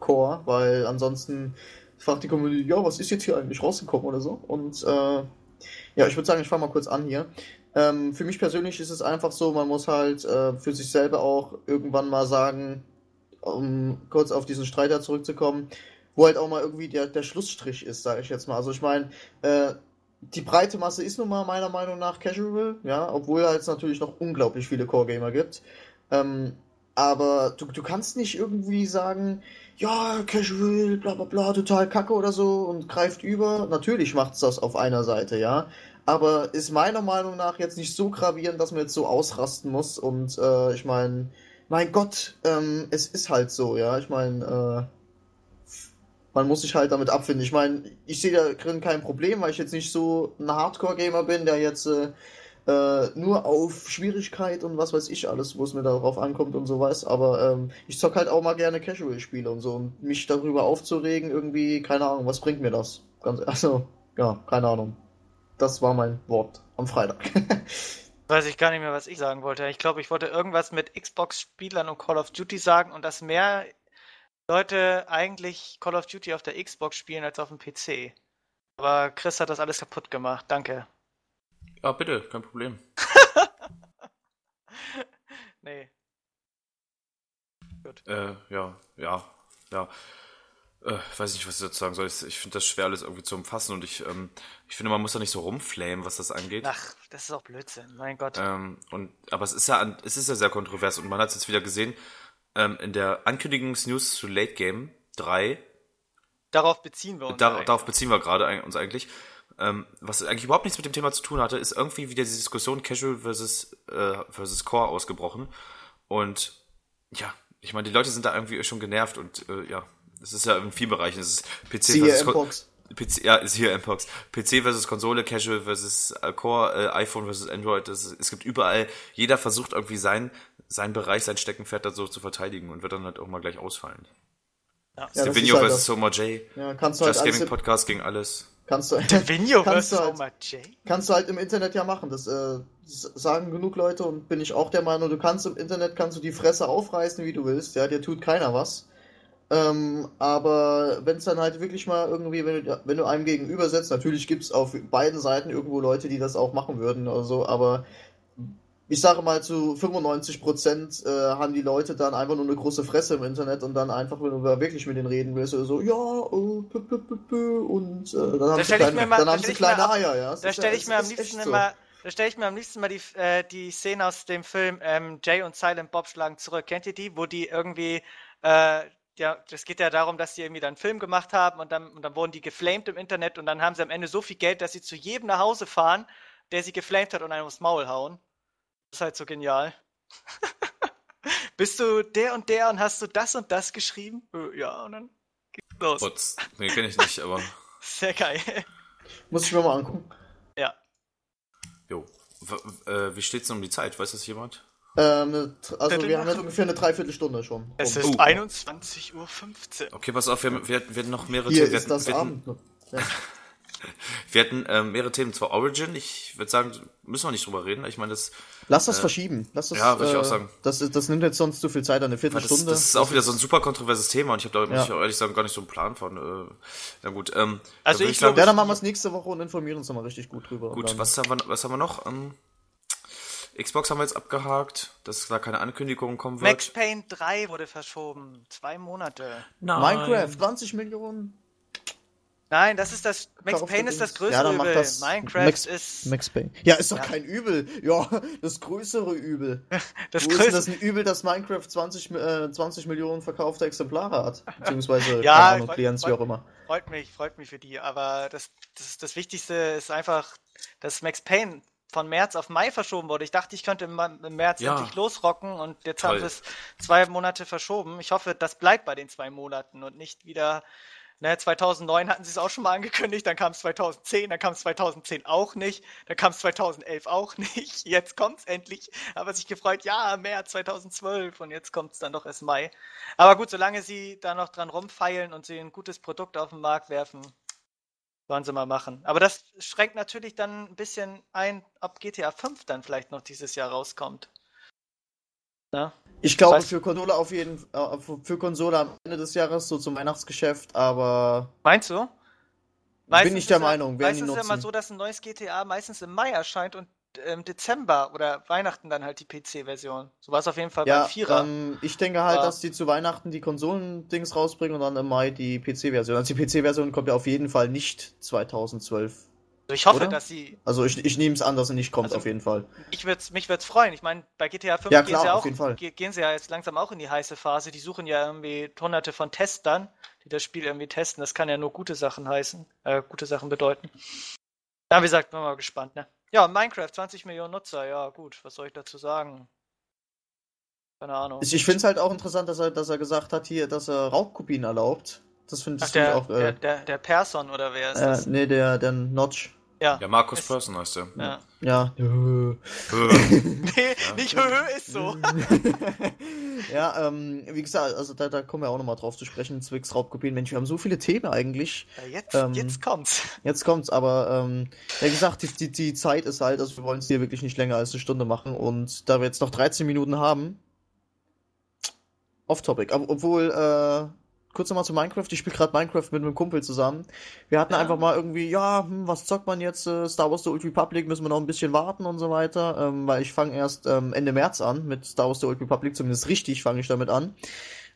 Core, weil ansonsten fragt die Community, ja, was ist jetzt hier eigentlich rausgekommen oder so? Und äh, ja, ich würde sagen, ich fange mal kurz an hier. Ähm, für mich persönlich ist es einfach so, man muss halt äh, für sich selber auch irgendwann mal sagen, um kurz auf diesen Streiter zurückzukommen, wo halt auch mal irgendwie der, der Schlussstrich ist, sage ich jetzt mal. Also ich meine, äh, die breite Masse ist nun mal meiner Meinung nach casual, ja, obwohl es natürlich noch unglaublich viele Core-Gamer gibt. Ähm, aber du, du kannst nicht irgendwie sagen, ja, casual, bla bla bla, total kacke oder so und greift über. Natürlich macht's das auf einer Seite, ja. Aber ist meiner Meinung nach jetzt nicht so gravierend, dass man jetzt so ausrasten muss. Und äh, ich meine, mein Gott, ähm, es ist halt so, ja. Ich meine, äh, man muss sich halt damit abfinden. Ich meine, ich sehe da drin kein Problem, weil ich jetzt nicht so ein Hardcore-Gamer bin, der jetzt äh, äh, nur auf Schwierigkeit und was weiß ich alles, wo es mir darauf ankommt und so weiß. Aber ähm, ich zock halt auch mal gerne Casual-Spiele und so. Und mich darüber aufzuregen, irgendwie, keine Ahnung, was bringt mir das? Ganz, (laughs) also, ja, keine Ahnung. Das war mein Wort am Freitag. (laughs) Weiß ich gar nicht mehr, was ich sagen wollte. Ich glaube, ich wollte irgendwas mit Xbox-Spielern und Call of Duty sagen und dass mehr Leute eigentlich Call of Duty auf der Xbox spielen als auf dem PC. Aber Chris hat das alles kaputt gemacht. Danke. Ja, bitte, kein Problem. (laughs) Nee. Äh, ja, ja, ja. Äh, weiß nicht, was ich dazu sagen soll. Ich, ich finde das schwer, alles irgendwie zu umfassen und ich, ähm, ich finde, man muss da nicht so rumflamen, was das angeht. Ach, das ist auch Blödsinn. Mein Gott. Ähm, und, aber es ist ja, an- es ist ja sehr kontrovers und man hat es jetzt wieder gesehen, ähm, in der Ankündigungsnews zu Late Game 3, Darauf beziehen wir uns. da, eigentlich. darauf beziehen wir gerade uns eigentlich, ähm, was eigentlich überhaupt nichts mit dem Thema zu tun hatte, ist irgendwie wieder diese Diskussion Casual versus, äh, versus Core ausgebrochen. Und ja, ich meine, die Leute sind da irgendwie schon genervt und äh, ja, es ist ja in vielen Bereichen, es ist PC Siehe versus Mpox. PC, ja, ist hier Mpox. PC versus Konsole, Casual versus äh, Core, äh, iPhone versus Android. Das, ist- es gibt überall, jeder versucht irgendwie sein, sein Bereich, sein Steckenpferd da so zu verteidigen und wird dann halt auch mal gleich ausfallen. Ja, das Stevenio ist halt versus das. Soma J. Ja, kannst du halt Just alles Gaming Podcast gegen alles. Kannst du, (laughs) Vinio kannst versus du halt, kannst du halt im Internet ja machen. Das äh, sagen genug Leute und bin ich auch der Meinung, du kannst im Internet kannst du die Fresse aufreißen, wie du willst. Ja, dir tut keiner was. Ähm, aber wenn es dann halt wirklich mal irgendwie, wenn du, wenn du einem gegenüber setzt, natürlich gibt es auf beiden Seiten irgendwo Leute, die das auch machen würden oder so, aber ich sage mal, zu 95% äh, haben die Leute dann einfach nur eine große Fresse im Internet und dann einfach, wenn du da wirklich mit denen reden willst, so, ja, äh, pü, pü, pü, pü, und äh, dann haben sie ich kleine, mir mal- dann da haben sie kleine ab- Eier, ja. Das Da ja- stelle ich mir am liebsten so. da stelle ich mir am liebsten mal die, äh, die Szene aus dem Film ähm, Jay und Silent Bob schlagen zurück. Kennt ihr die, wo die irgendwie, äh, ja, das geht ja darum, dass die irgendwie dann einen Film gemacht haben und dann, und dann wurden die geflamed im Internet und dann haben sie am Ende so viel Geld, dass sie zu jedem nach Hause fahren, der sie geflamed hat und einem aufs Maul hauen. Das ist halt so genial. (laughs) Bist du der und der und hast du das und das geschrieben? Äh, Ja, und dann geht's los. Bots. Nee, kenne ich nicht, aber (laughs) Sehr geil. Muss ich mir mal angucken. ja. jo. W äh, wie steht's denn um die Zeit? Weiß das jemand? Ähm, also Viertel wir haben jetzt ungefähr eine Dreiviertelstunde schon. Es ist Oh. 21.15 Uhr. Okay, pass auf, wir, wir, wir hatten noch mehrere Hier Themen. Wir ist das wir Abend. Ja. (laughs) wir hatten ähm, mehrere Themen. Zwar Origin, ich würde sagen, müssen wir nicht drüber reden. Ich meine, das, Lass das verschieben. Lass das, ja, würd ich äh, auch sagen. Das, das nimmt jetzt sonst zu viel Zeit, eine weil das, Viertelstunde. das ist auch wieder so ein super kontroverses Thema und ich habe da, muss Ja. ich auch ehrlich sagen, gar nicht so einen Plan von. Äh, na gut, ähm, Also ich sagen, ja, dann machen wir es nächste Woche und informieren uns nochmal richtig gut drüber. Gut, was haben wir, was haben wir noch? Ähm, Xbox haben wir jetzt abgehakt, dass da keine Ankündigung kommen wird. Max Payne 3 wurde verschoben. Zwei Monate. Minecraft, 20 Millionen. Nein, das ist das. Max Payne ist das größte Ja, Übel. das Minecraft Max, ist Max Payne. Ja, ist doch Ja. kein Übel. (laughs) Ja, das größere Übel. (laughs) das Wo ist das größte. ein Übel, dass Minecraft 20, Mi- äh, 20 Millionen verkaufte Exemplare hat? (laughs) Beziehungsweise, Ja, keine Ahnung, freut- Klients, wie freut- auch immer. Freut mich, freut mich für die. Aber das, das, das Wichtigste ist einfach, dass Max Payne von März auf Mai verschoben wurde. Ich dachte, ich könnte im, März Ja. endlich losrocken und jetzt Toll. haben sie es zwei Monate verschoben. Ich hoffe, das bleibt bei den zwei Monaten und nicht wieder. Ne, 2009 hatten sie es auch schon mal angekündigt, dann kam es 2010, dann kam es 2010 auch nicht, dann kam es 2011 auch (laughs) nicht, jetzt kommt es endlich, aber sich gefreut, ja, März 2012 und jetzt kommt es dann doch erst Mai. Aber gut, solange sie da noch dran rumfeilen und sie ein gutes Produkt auf den Markt werfen, sollen sie mal machen. Aber das schränkt natürlich dann ein bisschen ein, ob GTA 5 dann vielleicht noch dieses Jahr rauskommt. Na? Ich glaube Weiß- für Konsole auf jeden äh, für- Konsole am Ende des Jahres, so zum Weihnachtsgeschäft, aber Meinst du? Bin ich der ja- Meinung, werden meistens ist ja immer nutzen. so, dass ein neues GTA meistens im Mai erscheint und im Dezember oder Weihnachten dann halt die PC-Version. So war es auf jeden Fall ja, beim Vierer. ähm, ich denke halt, Ja. dass die zu Weihnachten die Konsolen-Dings rausbringen und dann im Mai die PC-Version. Also die PC-Version kommt ja auf jeden Fall nicht 2012. Also ich hoffe, oder? dass sie. Also ich, ich nehme es an, dass sie nicht kommt, Also- auf jeden Fall. Ich würd's, mich würde es freuen. Ich meine, bei GTA 5 Ja, gehen, klar, sie auf auch, gehen sie ja jetzt langsam auch in die heiße Phase. Die suchen ja irgendwie hunderte von Testern, die das Spiel irgendwie testen. Das kann ja nur gute Sachen heißen, äh, gute Sachen bedeuten. Ja, wie gesagt, bin mal gespannt, ne? Ja, Minecraft, 20 Millionen Nutzer, ja, gut, was soll ich dazu sagen? Keine Ahnung. Ich, finde es halt auch interessant, dass er, dass er gesagt hat hier, dass er Raubkopien erlaubt. Das finde ich der, auch. der, Äh, der, der Person oder wer ist äh, das? nee, der, der Notch. Ja. Ja, Markus Ist- Person heißt der. ja. Ja. Äh, (laughs) Nee, nicht höhö, ist so. (laughs) ja, ähm, wie gesagt, also da, da kommen wir auch nochmal drauf zu sprechen, Zwicks Raubkopien. Mensch, wir haben so viele Themen eigentlich. Ja, jetzt, Ähm, jetzt kommt's. Jetzt kommt's, aber ähm, wie gesagt, die, die, die Zeit ist halt, also wir wollen es hier wirklich nicht länger als eine Stunde machen und da wir jetzt noch 13 Minuten haben, off-topic, obwohl, äh, kurz nochmal zu Minecraft. Ich spiele gerade Minecraft mit einem Kumpel zusammen. Wir hatten Ja. einfach mal irgendwie, ja, hm, was zockt man jetzt? Äh, Star Wars The Old Republic müssen wir noch ein bisschen warten und so weiter. Ähm, weil ich fange erst ähm, Ende März an mit Star Wars The Old Republic, zumindest richtig fange ich damit an.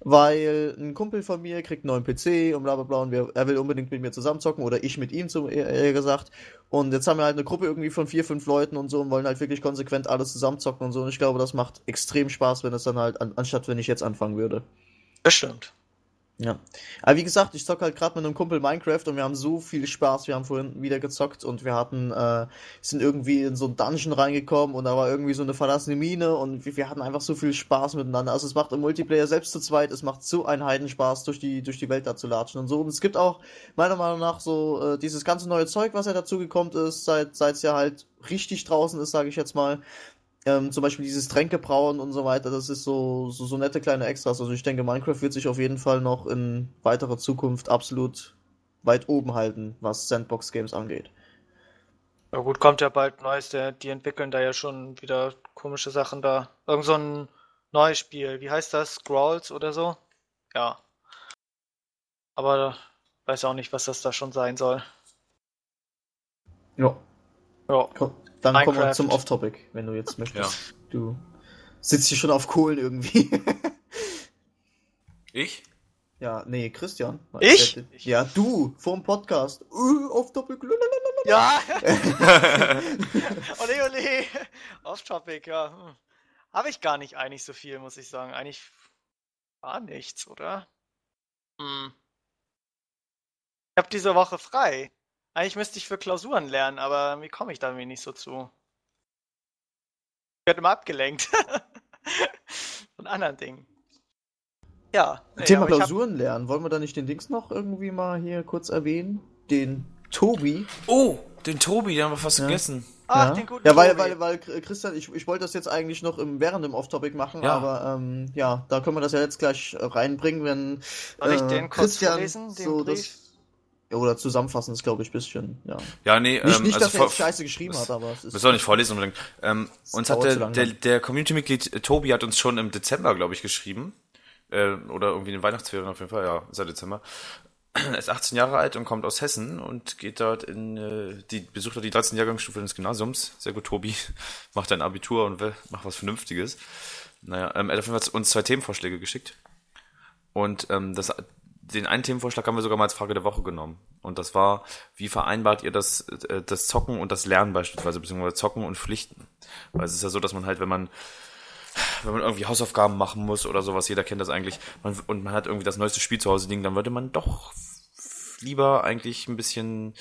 Weil ein Kumpel von mir kriegt einen neuen PC und bla bla bla und wir, er will unbedingt mit mir zusammen zocken oder ich mit ihm, zum, eher, eher gesagt. Und jetzt haben wir halt eine Gruppe irgendwie von vier, fünf Leuten und so und wollen halt wirklich konsequent alles zusammen zocken und so. Und ich glaube, das macht extrem Spaß, wenn es dann halt, an, anstatt wenn ich jetzt anfangen würde. Bestimmt. Ja. Aber wie gesagt, ich zocke halt gerade mit einem Kumpel Minecraft und wir haben so viel Spaß. Wir haben vorhin wieder gezockt und wir hatten, äh, sind irgendwie in so einen Dungeon reingekommen und da war irgendwie so eine verlassene Mine und wir, wir hatten einfach so viel Spaß miteinander. Also es macht im Multiplayer selbst zu zweit, es macht so einen Heidenspaß, durch die, durch die Welt da zu latschen und so. Und es gibt auch meiner Meinung nach so äh, dieses ganze neue Zeug, was ja dazugekommen ist, seit seit es ja halt richtig draußen ist, sage ich jetzt mal. Ähm, zum Beispiel dieses Tränkebrauen und so weiter, das ist so, so, so nette kleine Extras. Also ich denke, Minecraft wird sich auf jeden Fall noch in weiterer Zukunft absolut weit oben halten, was Sandbox-Games angeht. Ja gut, kommt ja bald Neues, der, die entwickeln da ja schon wieder komische Sachen da. Irgend so ein neues Spiel, wie heißt das? Scrolls oder so? Ja. Aber weiß auch nicht, was das da schon sein soll. Ja. Ja. Dann kommen wir Minecraft. zum Off-Topic, wenn du jetzt möchtest. Ja. Du sitzt hier schon auf Kohlen irgendwie. (laughs) Ich? ja, nee, Christian. Ich? Äh, Ja, du, vorm Podcast. Uh, Off-Topic. Ja! (laughs) ole, ole! Off-Topic, ja. Hm. Habe ich gar nicht eigentlich so viel, muss ich sagen. Eigentlich war nichts, oder? Hm. Ich habe diese Woche frei. Eigentlich müsste ich für Klausuren lernen, aber wie komme ich da irgendwie nicht so zu? Ich werde immer abgelenkt. (laughs) Von anderen Dingen. Ja. nee, Thema ich hab- Klausuren lernen. Wollen wir da nicht den Dings noch irgendwie mal hier kurz erwähnen? Den Tobi. Oh, den Tobi, den haben wir fast Ja. vergessen. Ach, ja. den guten ja, weil, Tobi. weil, weil, äh, Christian, ich, ich wollte das jetzt eigentlich noch im, während dem Off-Topic machen, Ja. aber ähm, ja, da können wir das ja jetzt gleich äh, reinbringen, wenn Soll ich äh, den kurz Christian vorlesen, den so Brief? das oder zusammenfassen ist, glaube ich, bisschen, ja. Ja, nee, Nicht, ähm, nicht also dass er Scheiße geschrieben hat, aber es ist. Wir sollen nicht vorlesen unbedingt. Ähm, uns hat der, der, der Community-Mitglied äh, Tobi hat uns schon im Dezember, glaube ich, geschrieben. Äh, oder irgendwie in den Weihnachtsferien auf jeden Fall, ja, ja Dezember. Er (clears throat) ist 18 Jahre alt und kommt aus Hessen und geht dort in, äh, die, besucht dort die 13 Jahrgangsstufe des Gymnasiums. Sehr gut, Tobi. (laughs) Macht ein Abitur und will, macht was Vernünftiges. Naja, ähm, er hat uns zwei Themenvorschläge geschickt. Und ähm, das, den einen Themenvorschlag haben wir sogar mal als Frage der Woche genommen. Und das war, wie vereinbart ihr das, äh, das Zocken und das Lernen beispielsweise, beziehungsweise Zocken und Pflichten? Weil es ist ja so, dass man halt, wenn man wenn man irgendwie Hausaufgaben machen muss oder sowas, jeder kennt das eigentlich, man, und man hat irgendwie das neueste Spiel zu Hause liegen, dann würde man doch lieber eigentlich ein bisschen,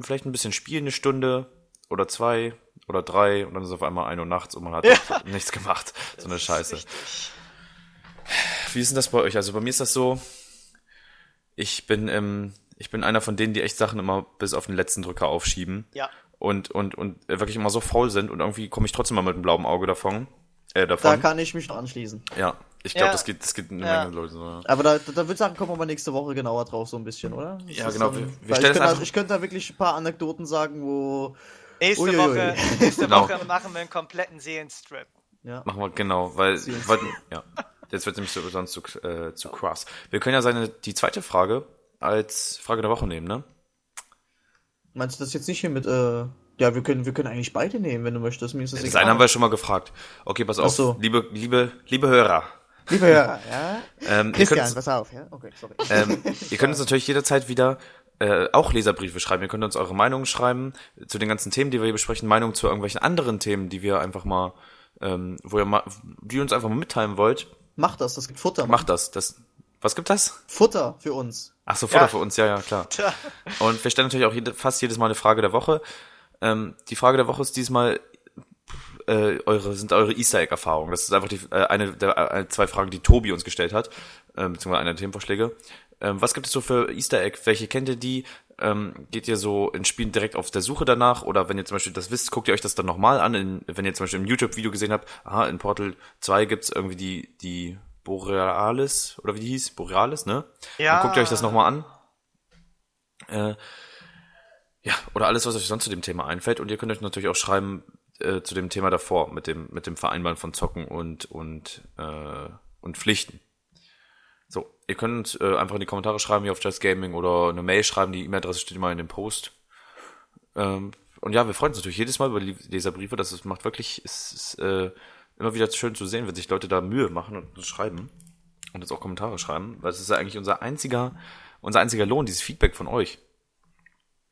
vielleicht ein bisschen spielen, eine Stunde oder zwei oder drei und dann ist es auf einmal ein Uhr nachts und man hat (laughs) nichts gemacht. So eine Scheiße. richtig. Wie ist denn das bei euch? Also bei mir ist das so, ich bin, ähm, ich bin einer von denen, die echt Sachen immer bis auf den letzten Drücker aufschieben Ja. und, und, und wirklich immer so faul sind und irgendwie komme ich trotzdem mal mit einem blauen Auge davon. Äh, da davon. kann ich mich noch anschließen. ja, ich glaube, Ja. das geht, das geht eine Ja. Menge Leute so. Ja. Aber da, da, da würde ich sagen, kommen wir mal nächste Woche genauer drauf, so ein bisschen, oder? Das Ja, ist genau, dann- wir- wir weil stellen ich, könnte, ich könnte da wirklich ein paar Anekdoten sagen, wo. Nächste Uiuiui. Woche, nächste Genau. Woche machen wir einen kompletten Seelenstrip. Ja. Machen wir genau, weil wollten, ja, jetzt wird nämlich so, sonst zu, äh, zu krass. Wir können ja seine die zweite Frage als Frage der Woche nehmen, ne? Meinst du das jetzt nicht hier mit, äh, ja, wir können, wir können eigentlich beide nehmen, wenn du möchtest. Mir ist das Das egal. eine haben wir schon mal gefragt. Okay, pass auf, so. liebe, liebe, liebe Hörer. Liebe Hörer, (laughs) ja? Ähm, Christian, könnt, pass auf, ja? Okay, sorry. ähm, ihr könnt (laughs) uns natürlich jederzeit wieder äh, auch Leserbriefe schreiben. Ihr könnt uns eure Meinungen schreiben zu den ganzen Themen, die wir hier besprechen, Meinungen zu irgendwelchen anderen Themen, die wir einfach mal, ähm, wo ihr mal, die ihr uns einfach mal mitteilen wollt. Mach das, das gibt Futter. Macht das. Das, was gibt das? Futter für uns. Ach so, Futter Ja. für uns, ja, ja, klar. Tja. Und wir stellen natürlich auch jede, fast jedes Mal eine Frage der Woche. Ähm, die Frage der Woche ist diesmal äh, eure sind eure Easter Egg Erfahrungen. Das ist einfach die äh, eine der äh, zwei Fragen, die Tobi uns gestellt hat, ähm, beziehungsweise eine der Themenvorschläge. Ähm, was gibt es so für Easter Egg? Welche kennt ihr die? Ähm, geht ihr so in Spielen direkt auf der Suche danach? Oder wenn ihr zum Beispiel das wisst, guckt ihr euch das dann nochmal an? In, wenn ihr zum Beispiel im YouTube-Video gesehen habt, aha, in Portal 2 gibt's irgendwie die, die Borealis, oder wie die hieß? Borealis, ne? Ja. Dann guckt ihr euch das nochmal an. Äh, ja, oder alles, was euch sonst zu dem Thema einfällt. Und ihr könnt euch natürlich auch schreiben äh, zu dem Thema davor, mit dem, mit dem Vereinbaren von Zocken und, und, äh, und Pflichten. So, ihr könnt äh, einfach in die Kommentare schreiben hier auf Just Gaming oder eine Mail schreiben, die E-Mail-Adresse steht immer in dem Post. Ähm, und ja, wir freuen uns natürlich jedes Mal über Leserbriefe. Das ist, macht wirklich, es ist äh, immer wieder schön zu sehen, wenn sich Leute da Mühe machen und uns schreiben. Und jetzt auch Kommentare schreiben, weil es ist ja eigentlich unser einziger, unser einziger Lohn, dieses Feedback von euch.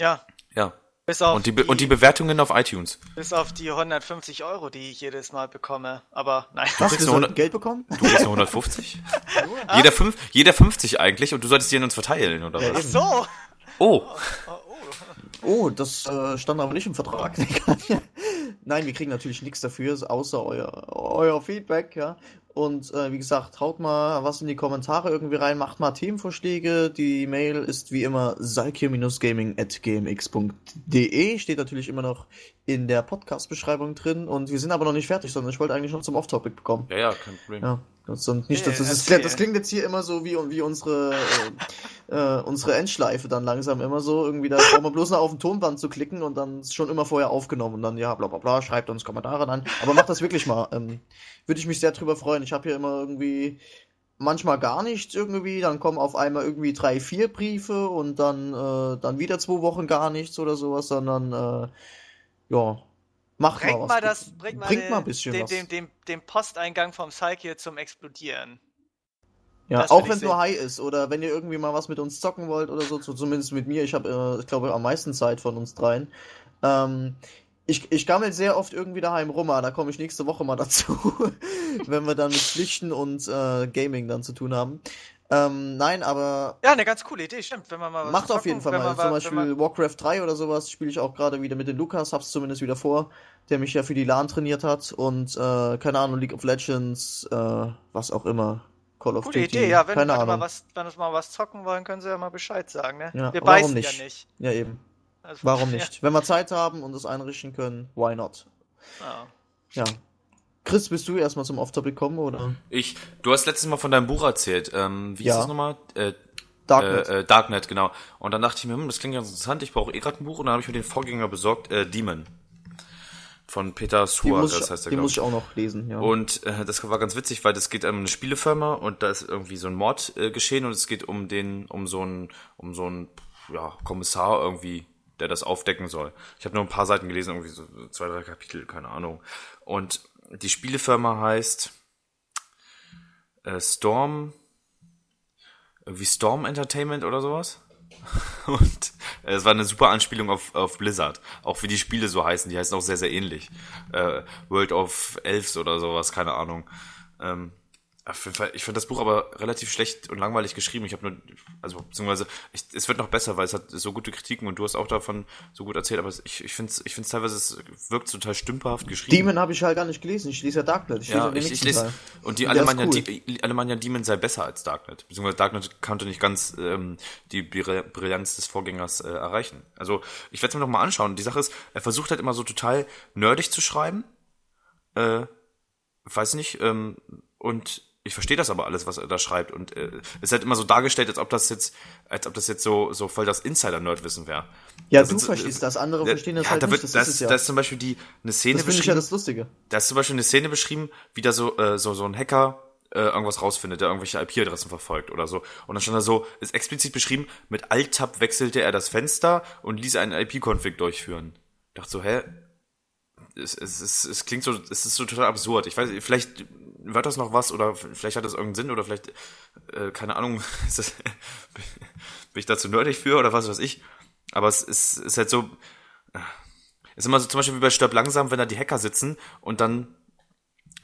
Ja, Ja. Bis auf, Und die, Be und die Bewertungen auf iTunes. bis auf die 150 Euro, die ich jedes Mal bekomme. Aber nein. Was, kriegst sollten 100 Geld bekommen? Du kriegst nur 150? (laughs) jeder, fünf, jeder 50 eigentlich und du solltest die an uns verteilen, oder Ja, was? eben. So. Oh, Oh, das äh, stand aber nicht im Vertrag. (laughs) Nein, wir kriegen natürlich nichts dafür, außer euer, euer Feedback, ja. Und äh, wie gesagt, haut mal was in die Kommentare irgendwie rein, macht mal Themenvorschläge. Die Mail ist wie immer salkir-gaming.gmx.de. Steht natürlich immer noch in der Podcast-Beschreibung drin. Und wir sind aber noch nicht fertig, sondern ich wollte eigentlich noch zum Off-Topic bekommen. ja, ja, kein Problem. Ja, und nicht, Nee, das, das, ist, das klingt jetzt hier immer so wie, wie unsere, äh, äh, unsere Endschleife dann langsam immer so. Irgendwie, da braucht man bloß noch auf den Tonband zu klicken und dann ist schon immer vorher aufgenommen und dann, ja, bla bla bla, schreibt uns Kommentare dann. Aber macht das wirklich mal. Ähm, Würde ich mich sehr drüber freuen. Ich habe hier immer irgendwie manchmal gar nichts irgendwie, dann kommen auf einmal irgendwie drei, vier Briefe und dann, äh, dann wieder zwei Wochen gar nichts oder sowas, sondern äh, ja, macht Bringt mal was. mal das, bringt mal, Bringt den, mal ein bisschen den, was. den, den, den Posteingang vom Psyche zum Explodieren. Ja, Das auch wenn es nur. High ist oder wenn ihr irgendwie mal was mit uns zocken wollt oder so, so zumindest mit mir, ich habe, äh, ich glaube, am meisten Zeit von uns dreien. Ähm, ich, ich gammel sehr oft irgendwie daheim rum, aber da komme ich nächste Woche mal (laughs) dazu, wenn wir dann mit Pflichten und äh, Gaming dann zu tun haben. Ähm, nein, aber Ja, eine ganz coole Idee, stimmt. Wenn man mal was macht auf jeden Fall mal. Zum Beispiel man- Warcraft 3 oder sowas spiele ich auch gerade wieder mit dem Lukas, hab's zumindest wieder vor, der mich ja für die LAN trainiert hat und äh, keine Ahnung, League of Legends, äh, was auch immer. Call of Gute Duty, Idee, ja. Wenn, keine wenn, Ahnung. mal was, wenn uns mal was zocken wollen, können sie ja mal Bescheid sagen, ne? Ja, Wir warum beißen nicht? ja nicht. Ja, eben. Also, Warum (laughs) nicht? Wenn wir Zeit haben und es einrichten können, why not? Ja. Ja. Chris, bist du erstmal zum Off-Topic kommen oder? Ich, du hast letztes Mal von deinem Buch erzählt. Ähm, wie Ja. ist das nochmal? Äh, Darknet. Äh, äh, Darknet, genau. Und dann dachte ich mir, hm, das klingt ganz interessant, ich brauche eh gerade ein Buch und dann habe ich mir den Vorgänger besorgt, äh, Demon. Von Peter Suarez muss, ich, heißt der, glaub muss ich. ich auch noch lesen, ja. Und äh, das war ganz witzig, weil das geht um eine Spielefirma und da ist irgendwie so ein Mord äh, geschehen und es geht um den, um so einen, um so einen, ja, Kommissar irgendwie, der das aufdecken soll. Ich habe nur ein paar Seiten gelesen, irgendwie so zwei, drei Kapitel, keine Ahnung. Und die Spielefirma heißt äh, Storm, wie Storm Entertainment oder sowas. (laughs) Und äh, es war eine super Anspielung auf, auf Blizzard. Auch wie die Spiele so heißen, die heißen auch sehr, sehr ähnlich. Äh, World of Elves oder sowas, keine Ahnung. Ähm, ich finde das Buch aber relativ schlecht und langweilig geschrieben. Ich habe nur, also beziehungsweise, ich, es wird noch besser, weil es hat so gute Kritiken und du hast auch davon so gut erzählt, aber ich, ich finde es ich find's teilweise, es wirkt total stümperhaft geschrieben. Demon habe ich halt gar nicht gelesen. Ich lese ja Darknet. Ich lese Ja, den ich, ich lese. Teil. Und die Und Alemannia, cool. die, Alemannia Demon sei besser als Darknet. Beziehungsweise Darknet konnte nicht ganz ähm, die Bri- Brillanz des Vorgängers äh, erreichen. Also ich werde es mir noch mal anschauen. Die Sache ist, er versucht halt immer so total nerdig zu schreiben. Äh, weiß nicht. Ähm, und ich verstehe das aber alles, was er da schreibt. Und äh, es ist halt immer so dargestellt, als ob das jetzt, als ob das jetzt so, so voll das Insider-Nerd-Wissen wäre. Ja, Das du verstehst das, andere verstehen das ja, halt da nicht. wird, Das, das, ist ja. da ist zum Beispiel die eine Szene das beschrieben. ja das Lustige. Da ist zum Beispiel eine Szene beschrieben, wie da so, äh, so, so ein Hacker äh, irgendwas rausfindet, der irgendwelche IP-Adressen verfolgt oder so. Und dann stand da so, ist explizit beschrieben, mit Alt-Tab wechselte er das Fenster und ließ einen IP-Config durchführen. Ich dachte so, hä? Es, es, es, es klingt so, es ist so total absurd. Ich weiß, vielleicht wird das noch was oder vielleicht hat das irgendeinen Sinn oder vielleicht, äh, keine Ahnung, (laughs) ist das, (laughs) bin ich dazu nerdig für oder was weiß ich. Aber es ist, ist halt so, ist immer so zum Beispiel wie bei Stirb langsam, wenn da die Hacker sitzen und dann da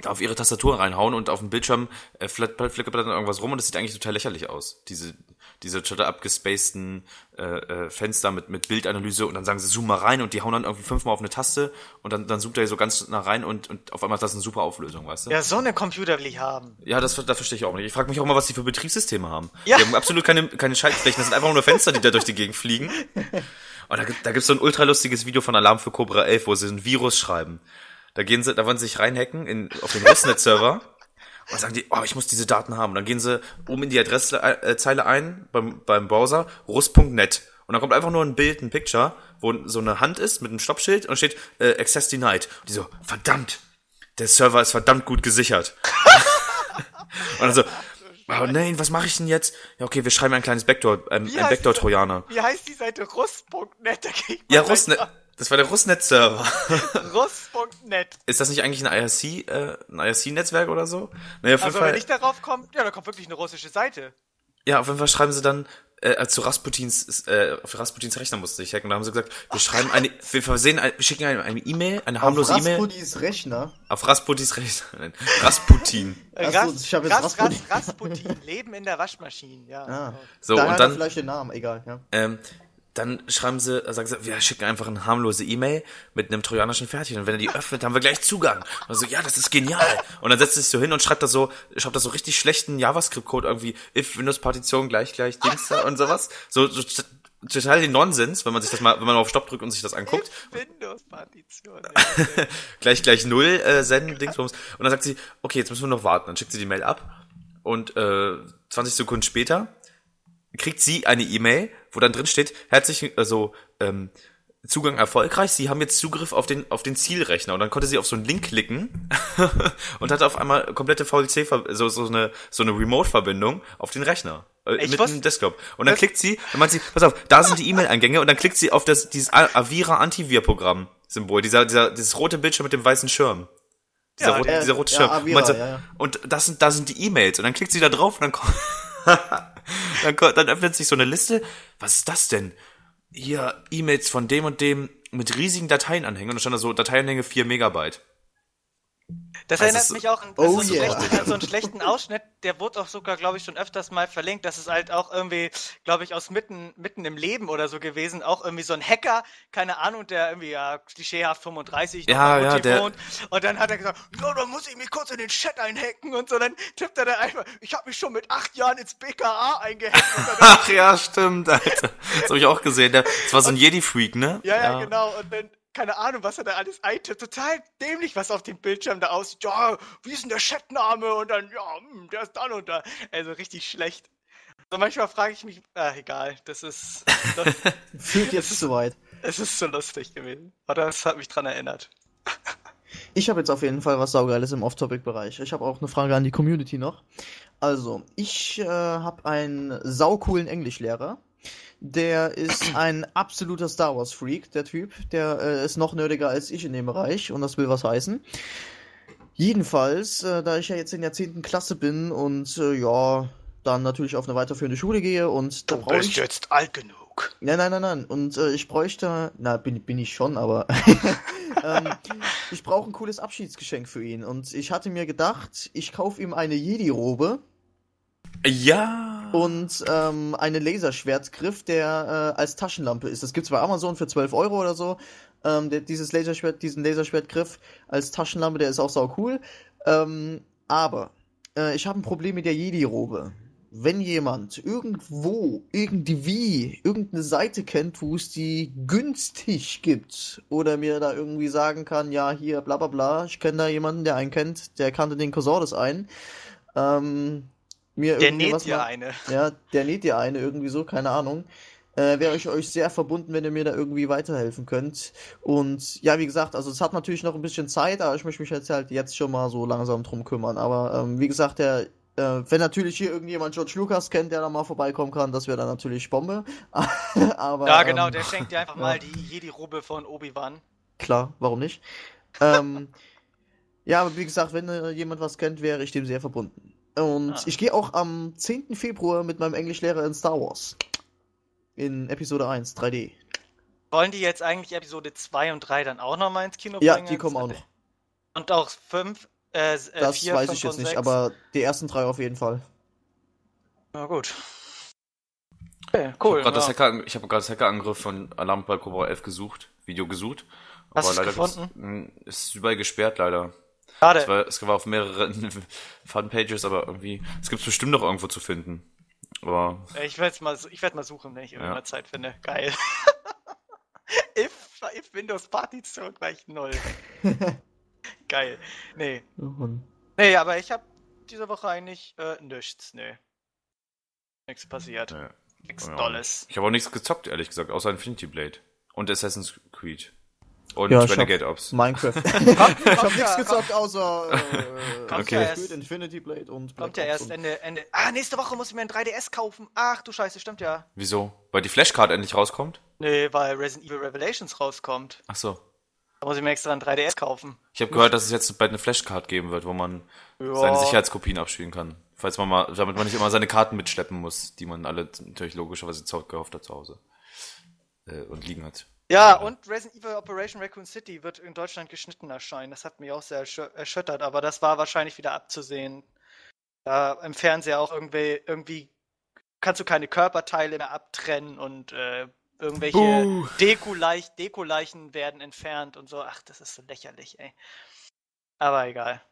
auf ihre Tastatur reinhauen und auf dem Bildschirm äh, flickert dann irgendwas rum und das sieht eigentlich total lächerlich aus. Diese, diese total abgespaceden äh, äh, Fenster mit, mit Bildanalyse und dann sagen sie, zoom mal rein und die hauen dann irgendwie fünfmal auf eine Taste und dann, dann zoomt er so ganz nah rein und, und auf einmal ist das eine super Auflösung, weißt du? ja, so eine Computer will ich haben. Ja, das, das verstehe ich auch nicht. Ich frage mich auch mal, was die für Betriebssysteme haben. (laughs) Ja. Die haben absolut keine, keine Schaltflächen, das sind einfach nur Fenster, die da durch die Gegend fliegen. Und (laughs) da, gibt- da gibt's so ein ultralustiges Video von Alarm für Cobra 11, wo sie ein Virus schreiben. Da gehen sie, da wollen sie sich reinhacken in, auf den Rustnet-Server (laughs) und sagen die, oh, ich muss diese Daten haben. Und dann gehen sie oben in die Adresszeile ein beim, beim Browser, rust.net. Und dann kommt einfach nur ein Bild, ein Picture, wo so eine Hand ist mit einem Stoppschild und steht äh, Access denied. Und die so, verdammt, der Server ist verdammt gut gesichert. (laughs) und dann so, Oh nein, was mache ich denn jetzt? Ja, okay, wir schreiben ein kleines Backdoor, ähm, Wie ein heißt Backdoor-Trojaner. Wie heißt die Seite? Rust.net. Ja, mal. Das war der Russnet-Server. (laughs) Rust.net. Ist das nicht eigentlich ein IRC, äh, ein IRC-Netzwerk oder so? Naja, auf jeden Also Fall. wenn ich darauf komme, ja, da kommt wirklich eine russische Seite. Ja, auf jeden Fall schreiben sie dann, äh, zu Rasputins, äh, auf Rasputins Rechner musste ich hacken, da haben sie gesagt, wir schreiben eine, wir versehen, ein, wir schicken eine eine E-Mail, eine Auf harmlose E-Mail Rasputis Rechner. auf Rasputins Rechner, (laughs) nein, Rasputin. Ras- ich hab jetzt Ras- Rasputin. Ras- Rasputin. Leben in der Waschmaschine, ja. Ah. So, Daher und dann, vielleicht den Namen, egal, ja. ähm, dann schreiben sie, sagen sie, wir schicken einfach eine harmlose E-Mail mit einem trojanischen Pferdchen und wenn er die öffnet, haben wir gleich Zugang. Und so, ja, das ist genial. Und dann setzt er sich so hin und schreibt da so, schreibt da so richtig schlechten JavaScript-Code irgendwie, if Windows-Partition gleich, gleich, Dings da und sowas. So, so total den Nonsens, wenn man sich das mal, wenn man auf Stopp drückt und sich das anguckt. Windows-Partition. ja. (laughs) gleich, gleich null äh, senden, Dingsbums. Und dann sagt sie, okay, jetzt müssen wir noch warten. Dann schickt sie die Mail ab und äh, 20 Sekunden später kriegt sie eine E-Mail, wo dann drin steht, herzlich, also ähm, Zugang erfolgreich, Sie haben jetzt Zugriff auf den auf den Zielrechner und dann konnte sie auf so einen Link klicken (laughs) und hatte auf einmal komplette VLC so so eine so eine Remote Verbindung auf den Rechner äh, Ich mit dem Desktop und dann klickt sie, dann meint sie, pass auf, da sind die E-Mail-Eingänge und dann klickt sie auf das dieses Avira Antivir Programm Symbol, dieser dieser dieses rote Bildschirm mit dem weißen Schirm. Dieser, Ja, rote, der- dieser rote ja, Schirm. Avira, Und, meint sie, ja, ja. und das sind da sind die E-Mails und dann klickt sie da drauf und dann kommt (laughs) dann, dann öffnet sich so eine Liste. Was ist das denn? Hier E-Mails von dem und dem mit riesigen Dateienanhängen. Und da stand da so Dateienanhänge 4 Megabyte. Das Also erinnert mich auch an, Oh so, yeah. einen schlechten, an so einen schlechten (laughs) Ausschnitt, der wurde auch sogar, glaube ich, schon öfters mal verlinkt. Das ist halt auch irgendwie, glaube ich, aus mitten, mitten im Leben oder so gewesen. Auch irgendwie so ein Hacker, keine Ahnung, der irgendwie ja klischeehaft 35 noch Ja, ja, der- wohnt. Und dann hat er gesagt, ja, dann muss ich mich kurz in den Chat einhacken und so. Dann tippt er da einfach, ich habe mich schon mit acht Jahren ins BKA eingehackt. (laughs) Ach ja, stimmt, Alter. Das habe ich auch gesehen. Der- Das war so ein Jedi-Freak, ne? ja, ja, genau. Und dann, keine Ahnung, was er da alles eintippt. Total dämlich, was auf dem Bildschirm da aussieht. Ja, wie ist denn der Chatname? Und dann, ja, hm, der ist dann und da. Also richtig schlecht. So manchmal frage ich mich, ah, egal, das ist, (laughs) das, Fühlt jetzt zu weit. es ist so lustig gewesen. Oder es hat mich dran erinnert. (laughs) Ich habe jetzt auf jeden Fall was Saugeiles im Off-Topic-Bereich. Ich habe auch eine Frage an die Community noch. Also, ich äh, habe einen saucoolen Englischlehrer. Der ist ein absoluter Star Wars-Freak, der Typ. Der äh, ist noch nerdiger als ich in dem Bereich und das will was heißen. Jedenfalls, äh, da ich ja jetzt in der 10. Klasse bin und äh, ja, dann natürlich auf eine weiterführende Schule gehe und da brauche ich. jetzt alt genug. Nein, nein, nein, nein. Und äh, ich bräuchte, na, bin, bin ich schon, aber (laughs) ähm, ich brauche ein cooles Abschiedsgeschenk für ihn. Und ich hatte mir gedacht, ich kaufe ihm eine Jedi-Robe Ja. Und ähm, einen Laserschwertgriff, der äh, als Taschenlampe ist. Das gibt's bei Amazon für 12 Euro oder so. Ähm, der, dieses Laserschwert, diesen Laserschwertgriff als Taschenlampe, der ist auch sau cool. Ähm, aber äh, ich habe ein Problem mit der Jedi-Robe. Wenn jemand irgendwo, irgendwie, irgendeine Seite kennt, wo es die günstig gibt, oder mir da irgendwie sagen kann, ja, hier, bla bla bla, ich kenne da jemanden, der einen kennt, der kannte den Corsordus ein, ähm, mir Der irgendwie näht was dir mal- eine. ja, der näht dir eine irgendwie so, keine Ahnung. Äh, wäre ich euch sehr verbunden, wenn ihr mir da irgendwie weiterhelfen könnt. Und ja, wie gesagt, also es hat natürlich noch ein bisschen Zeit, aber ich möchte mich jetzt halt jetzt schon mal so langsam drum kümmern. Aber ähm, wie gesagt, der, äh, wenn natürlich hier irgendjemand George Lucas kennt, der da mal vorbeikommen kann, das wäre dann natürlich Bombe. (laughs) aber Ja, genau, ähm, der schenkt dir einfach (laughs) ja. mal die Jedi-Robe von Obi-Wan. Klar, warum nicht? ähm, (laughs) ja, aber wie gesagt, wenn äh, jemand was kennt, wäre ich dem sehr verbunden. Und Ah. ich gehe auch am 10. Februar mit meinem Englischlehrer in Star Wars. In Episode 1, 3D. Wollen die jetzt eigentlich Episode 2 und 3 dann auch noch mal ins Kino Ja, bringen? die kommen auch noch. Und auch 5, äh, äh, Das 4, weiß 5 ich jetzt nicht, 6? aber die ersten drei auf jeden Fall. Na gut. Okay, cool. Ja. Ich habe gerade das Hackerangriff von Alarm bei Cobra 11 gesucht, Video gesucht. Hast leider gefunden? gibt's- mh, ist überall gesperrt, leider. Es Schade. war, es war auf mehreren (laughs) Funpages, aber irgendwie, es gibt's bestimmt noch irgendwo zu finden. Aber Ich werde mal, ich werd mal suchen, wenn ich irgendwann Ja. mal Zeit finde. Geil. (laughs) if, if Windows Partition gleich null. (laughs) Geil. Nee. Nee, aber ich habe diese Woche eigentlich äh, nichts. Nee. Nichts passiert. Ja. Nichts Ja. Dolles. ich habe auch nichts gezockt, ehrlich gesagt, außer Infinity Blade und Assassin's Creed. Und Ja, ich Renegade Ops. Minecraft. (laughs) ich hab ja, nichts gezockt außer äh, Kommt Okay. ja erst, Infinity Blade und kommt Black ja Ops erst Ende, Ende. Ah, nächste Woche muss ich mir ein 3DS kaufen. Ach du Scheiße, stimmt ja. Wieso? Weil die Flashcard endlich rauskommt? Nee, weil Resident Evil Revelations rauskommt. Ach so. Da muss ich mir extra ein 3DS kaufen. Ich habe gehört, dass es jetzt bald eine Flashcard geben wird, wo man Ja. seine Sicherheitskopien abspielen kann. Falls man mal, damit man nicht immer seine Karten mitschleppen muss, die man alle natürlich logischerweise gekauft hat zu Hause. Äh, und liegen hat. Ja, und Resident Evil Operation Raccoon City wird in Deutschland geschnitten erscheinen. Das hat mich auch sehr erschü- erschüttert, aber das war wahrscheinlich wieder abzusehen. Da im Fernseher auch irgendwie, irgendwie kannst du keine Körperteile mehr abtrennen und äh, irgendwelche Dekoleichen werden entfernt und so. Ach, das ist so lächerlich, ey. Aber egal.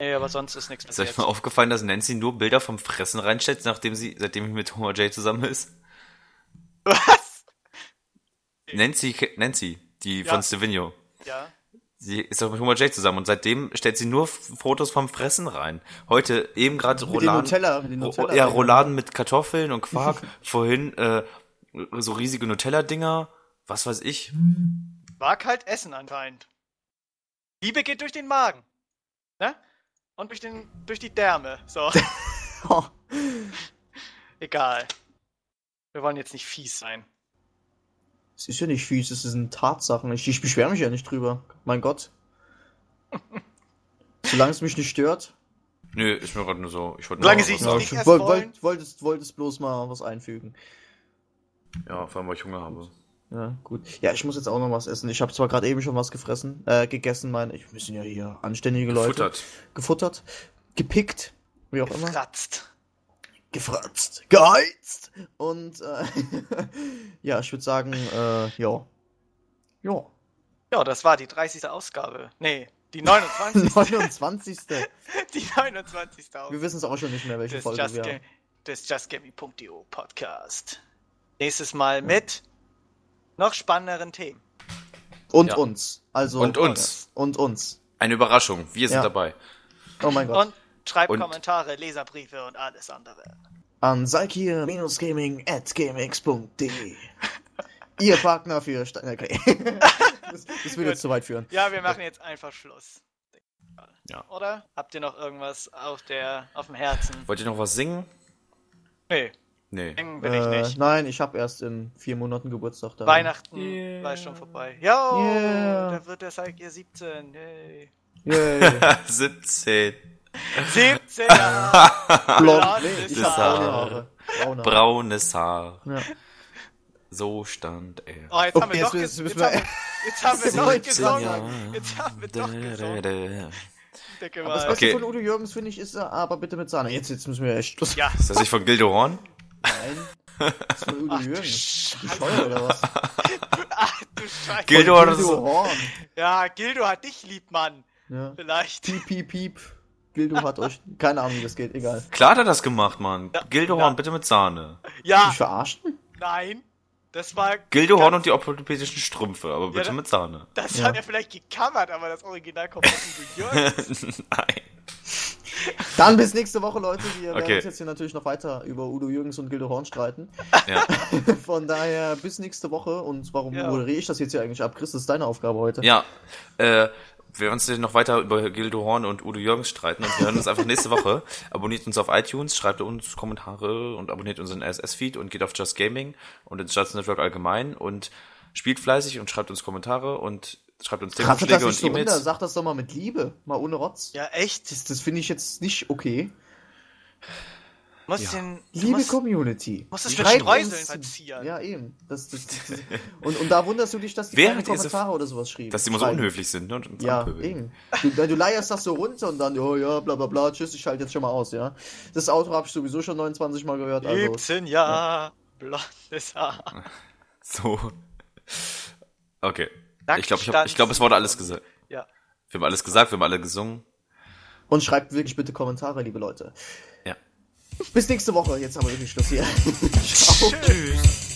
Nee, aber sonst ist nichts Ist euch passiert. mal aufgefallen, dass Nancy nur Bilder vom Fressen reinstellt, nachdem sie, seitdem sie mit Homer J zusammen ist? (laughs) (laughs) Was? Nancy, Nancy, die Ja. von Stevino. Ja. Sie ist doch mit Homer J zusammen und seitdem stellt sie nur Fotos vom Fressen rein. Heute eben gerade Mit den Rouladen. Nutella, mit den Ro- Nutella. ja, Rouladen mit Kartoffeln und Quark. (laughs) Vorhin äh, so riesige Nutella-Dinger. Was weiß ich. Mag halt Essen anscheinend. Liebe geht durch den Magen. Ne? Und durch, den, durch die Därme. So. Oh. (laughs) (laughs) Egal. Wir wollen jetzt nicht fies sein. Es ist ja nicht fies, es sind Tatsachen. Ich, ich beschwere mich ja nicht drüber. Mein Gott. Solange es mich nicht stört. Nö, ist mir gerade nur so. Ich wollte nur Solange sie es nicht ich erst woll, wollen. wollt, wolltest, wolltest bloß mal was einfügen. Ja, vor allem, weil ich Hunger habe. Ja, gut. Ja, ich muss jetzt auch noch was essen. Ich habe zwar gerade eben schon was gefressen, äh, gegessen, meine ich. Wir sind ja hier anständige Leute. Gefuttert. Gefuttert. Gepickt. Wie auch immer. Kratzt. Gefratzt. Geheizt. Und, äh, (laughs) ja, ich würde sagen, äh, ja. Ja. Ja, das war die 30. Ausgabe. Nee, die (laughs) 29. 29. (laughs) die 29. Wir Ausgabe wissen es auch schon nicht mehr, welche des Folge Just, wir haben. des JustGaming.io Podcast. Nächstes Mal mit noch spannenderen Themen. Und Ja. uns. Also. Und uns. Und uns. Eine Überraschung. Wir sind Ja. dabei. Oh mein Gott. Und schreibt Und- Kommentare, Leserbriefe und alles andere. An salkir-gaming at gmx.de. (laughs) Ihr Partner für Stein. Okay. (laughs) das, das würde jetzt zu weit führen. Ja, wir machen jetzt einfach Schluss. Ja. Oder? Habt ihr noch irgendwas auf, der, auf dem Herzen? Wollt ihr noch was singen? Nee, Nee. singen will ich Äh, nicht. nein, ich habe erst in vier Monaten Geburtstag. Da. Weihnachten Yeah. war schon vorbei. Ja, Yeah. da wird der Salk 17. Yay. Yay. (laughs) 17. 17 Jahre! Blond. Blondes Haar. Braunes Haar. Ja. So stand er. Oh, jetzt Okay, haben wir jetzt doch, müssen- ges müssen jetzt, wir- haben wir, jetzt haben wir doch 17 gesungen. Jetzt haben wir doch gesungen. Aber das. Beste Okay. von Udo Jürgens finde ich ist er, aber bitte mit Sahne. Jetzt, jetzt müssen wir echt Schluss Ja. Ist das nicht von Gildo Horn? Nein. Das ist von Udo Ach, Jürgens. Scheiße. Bescheuert oder was? (laughs) Ach du Scheiße. Gildo. Horn. Ja, Gildo hat dich lieb, Mann. Ja. Vielleicht. Piep, piep, piep. Gildo hat euch. Keine Ahnung, wie das geht. Egal. Klar hat er das gemacht, Mann. Ja. Gildo Ja. Horn, bitte mit Sahne. Ja, Mich verarschen? nein. Das war. Gildo Horn ganz- und die orthopädischen Strümpfe, aber bitte da- mit Sahne. Das Ja. hat er vielleicht gecovert, aber das Original kommt von Udo Jürgens. Nein. Dann bis nächste Woche, Leute. Wir werden Okay. uns jetzt hier natürlich noch weiter über Udo Jürgens und Gildo Horn streiten. Ja. (laughs) Von daher bis nächste Woche. Und warum Ja. moderiere ich das jetzt hier eigentlich ab? Chris, das ist deine Aufgabe heute. Ja. Äh, wir werden uns noch weiter über Gildo Horn und Udo Jürgens streiten und wir hören uns einfach nächste Woche. (laughs) Abonniert uns auf iTunes, schreibt uns Kommentare und abonniert unseren RSS-Feed und geht auf Just Gaming und ins Just Network allgemein und spielt fleißig und schreibt uns Kommentare und schreibt uns Themenvorschläge und so runter. E-Mails. Sag das doch mal mit Liebe. Mal ohne Rotz. Ja, echt? Das, das finde ich jetzt nicht okay. Du musst Ja. den. Liebe musst, Community. musst es mit schreibt Streuseln uns- verzieren. Ja, eben. Das, das, das, und, und da wunderst du dich, dass die diese- Kommentare oder sowas schrieben. Dass die immer so unhöflich sind ne, und Ja, eben. Du, du leierst das so runter und dann, oh ja, bla bla bla, tschüss, ich schalte jetzt schon mal aus, ja. Das Auto habe ich sowieso schon 29 Mal gehört, also. 17 Jahre. Blondes Haar. (laughs) So. Okay. Nackt Ich glaube, ich, ich glaub, es wurde alles gesagt. Ja. Wir haben alles gesagt, wir haben alle gesungen. Und schreibt wirklich bitte Kommentare, liebe Leute. Ja. Bis nächste Woche, jetzt haben wir wirklich Schluss hier. (laughs) Ciao. Tschüss.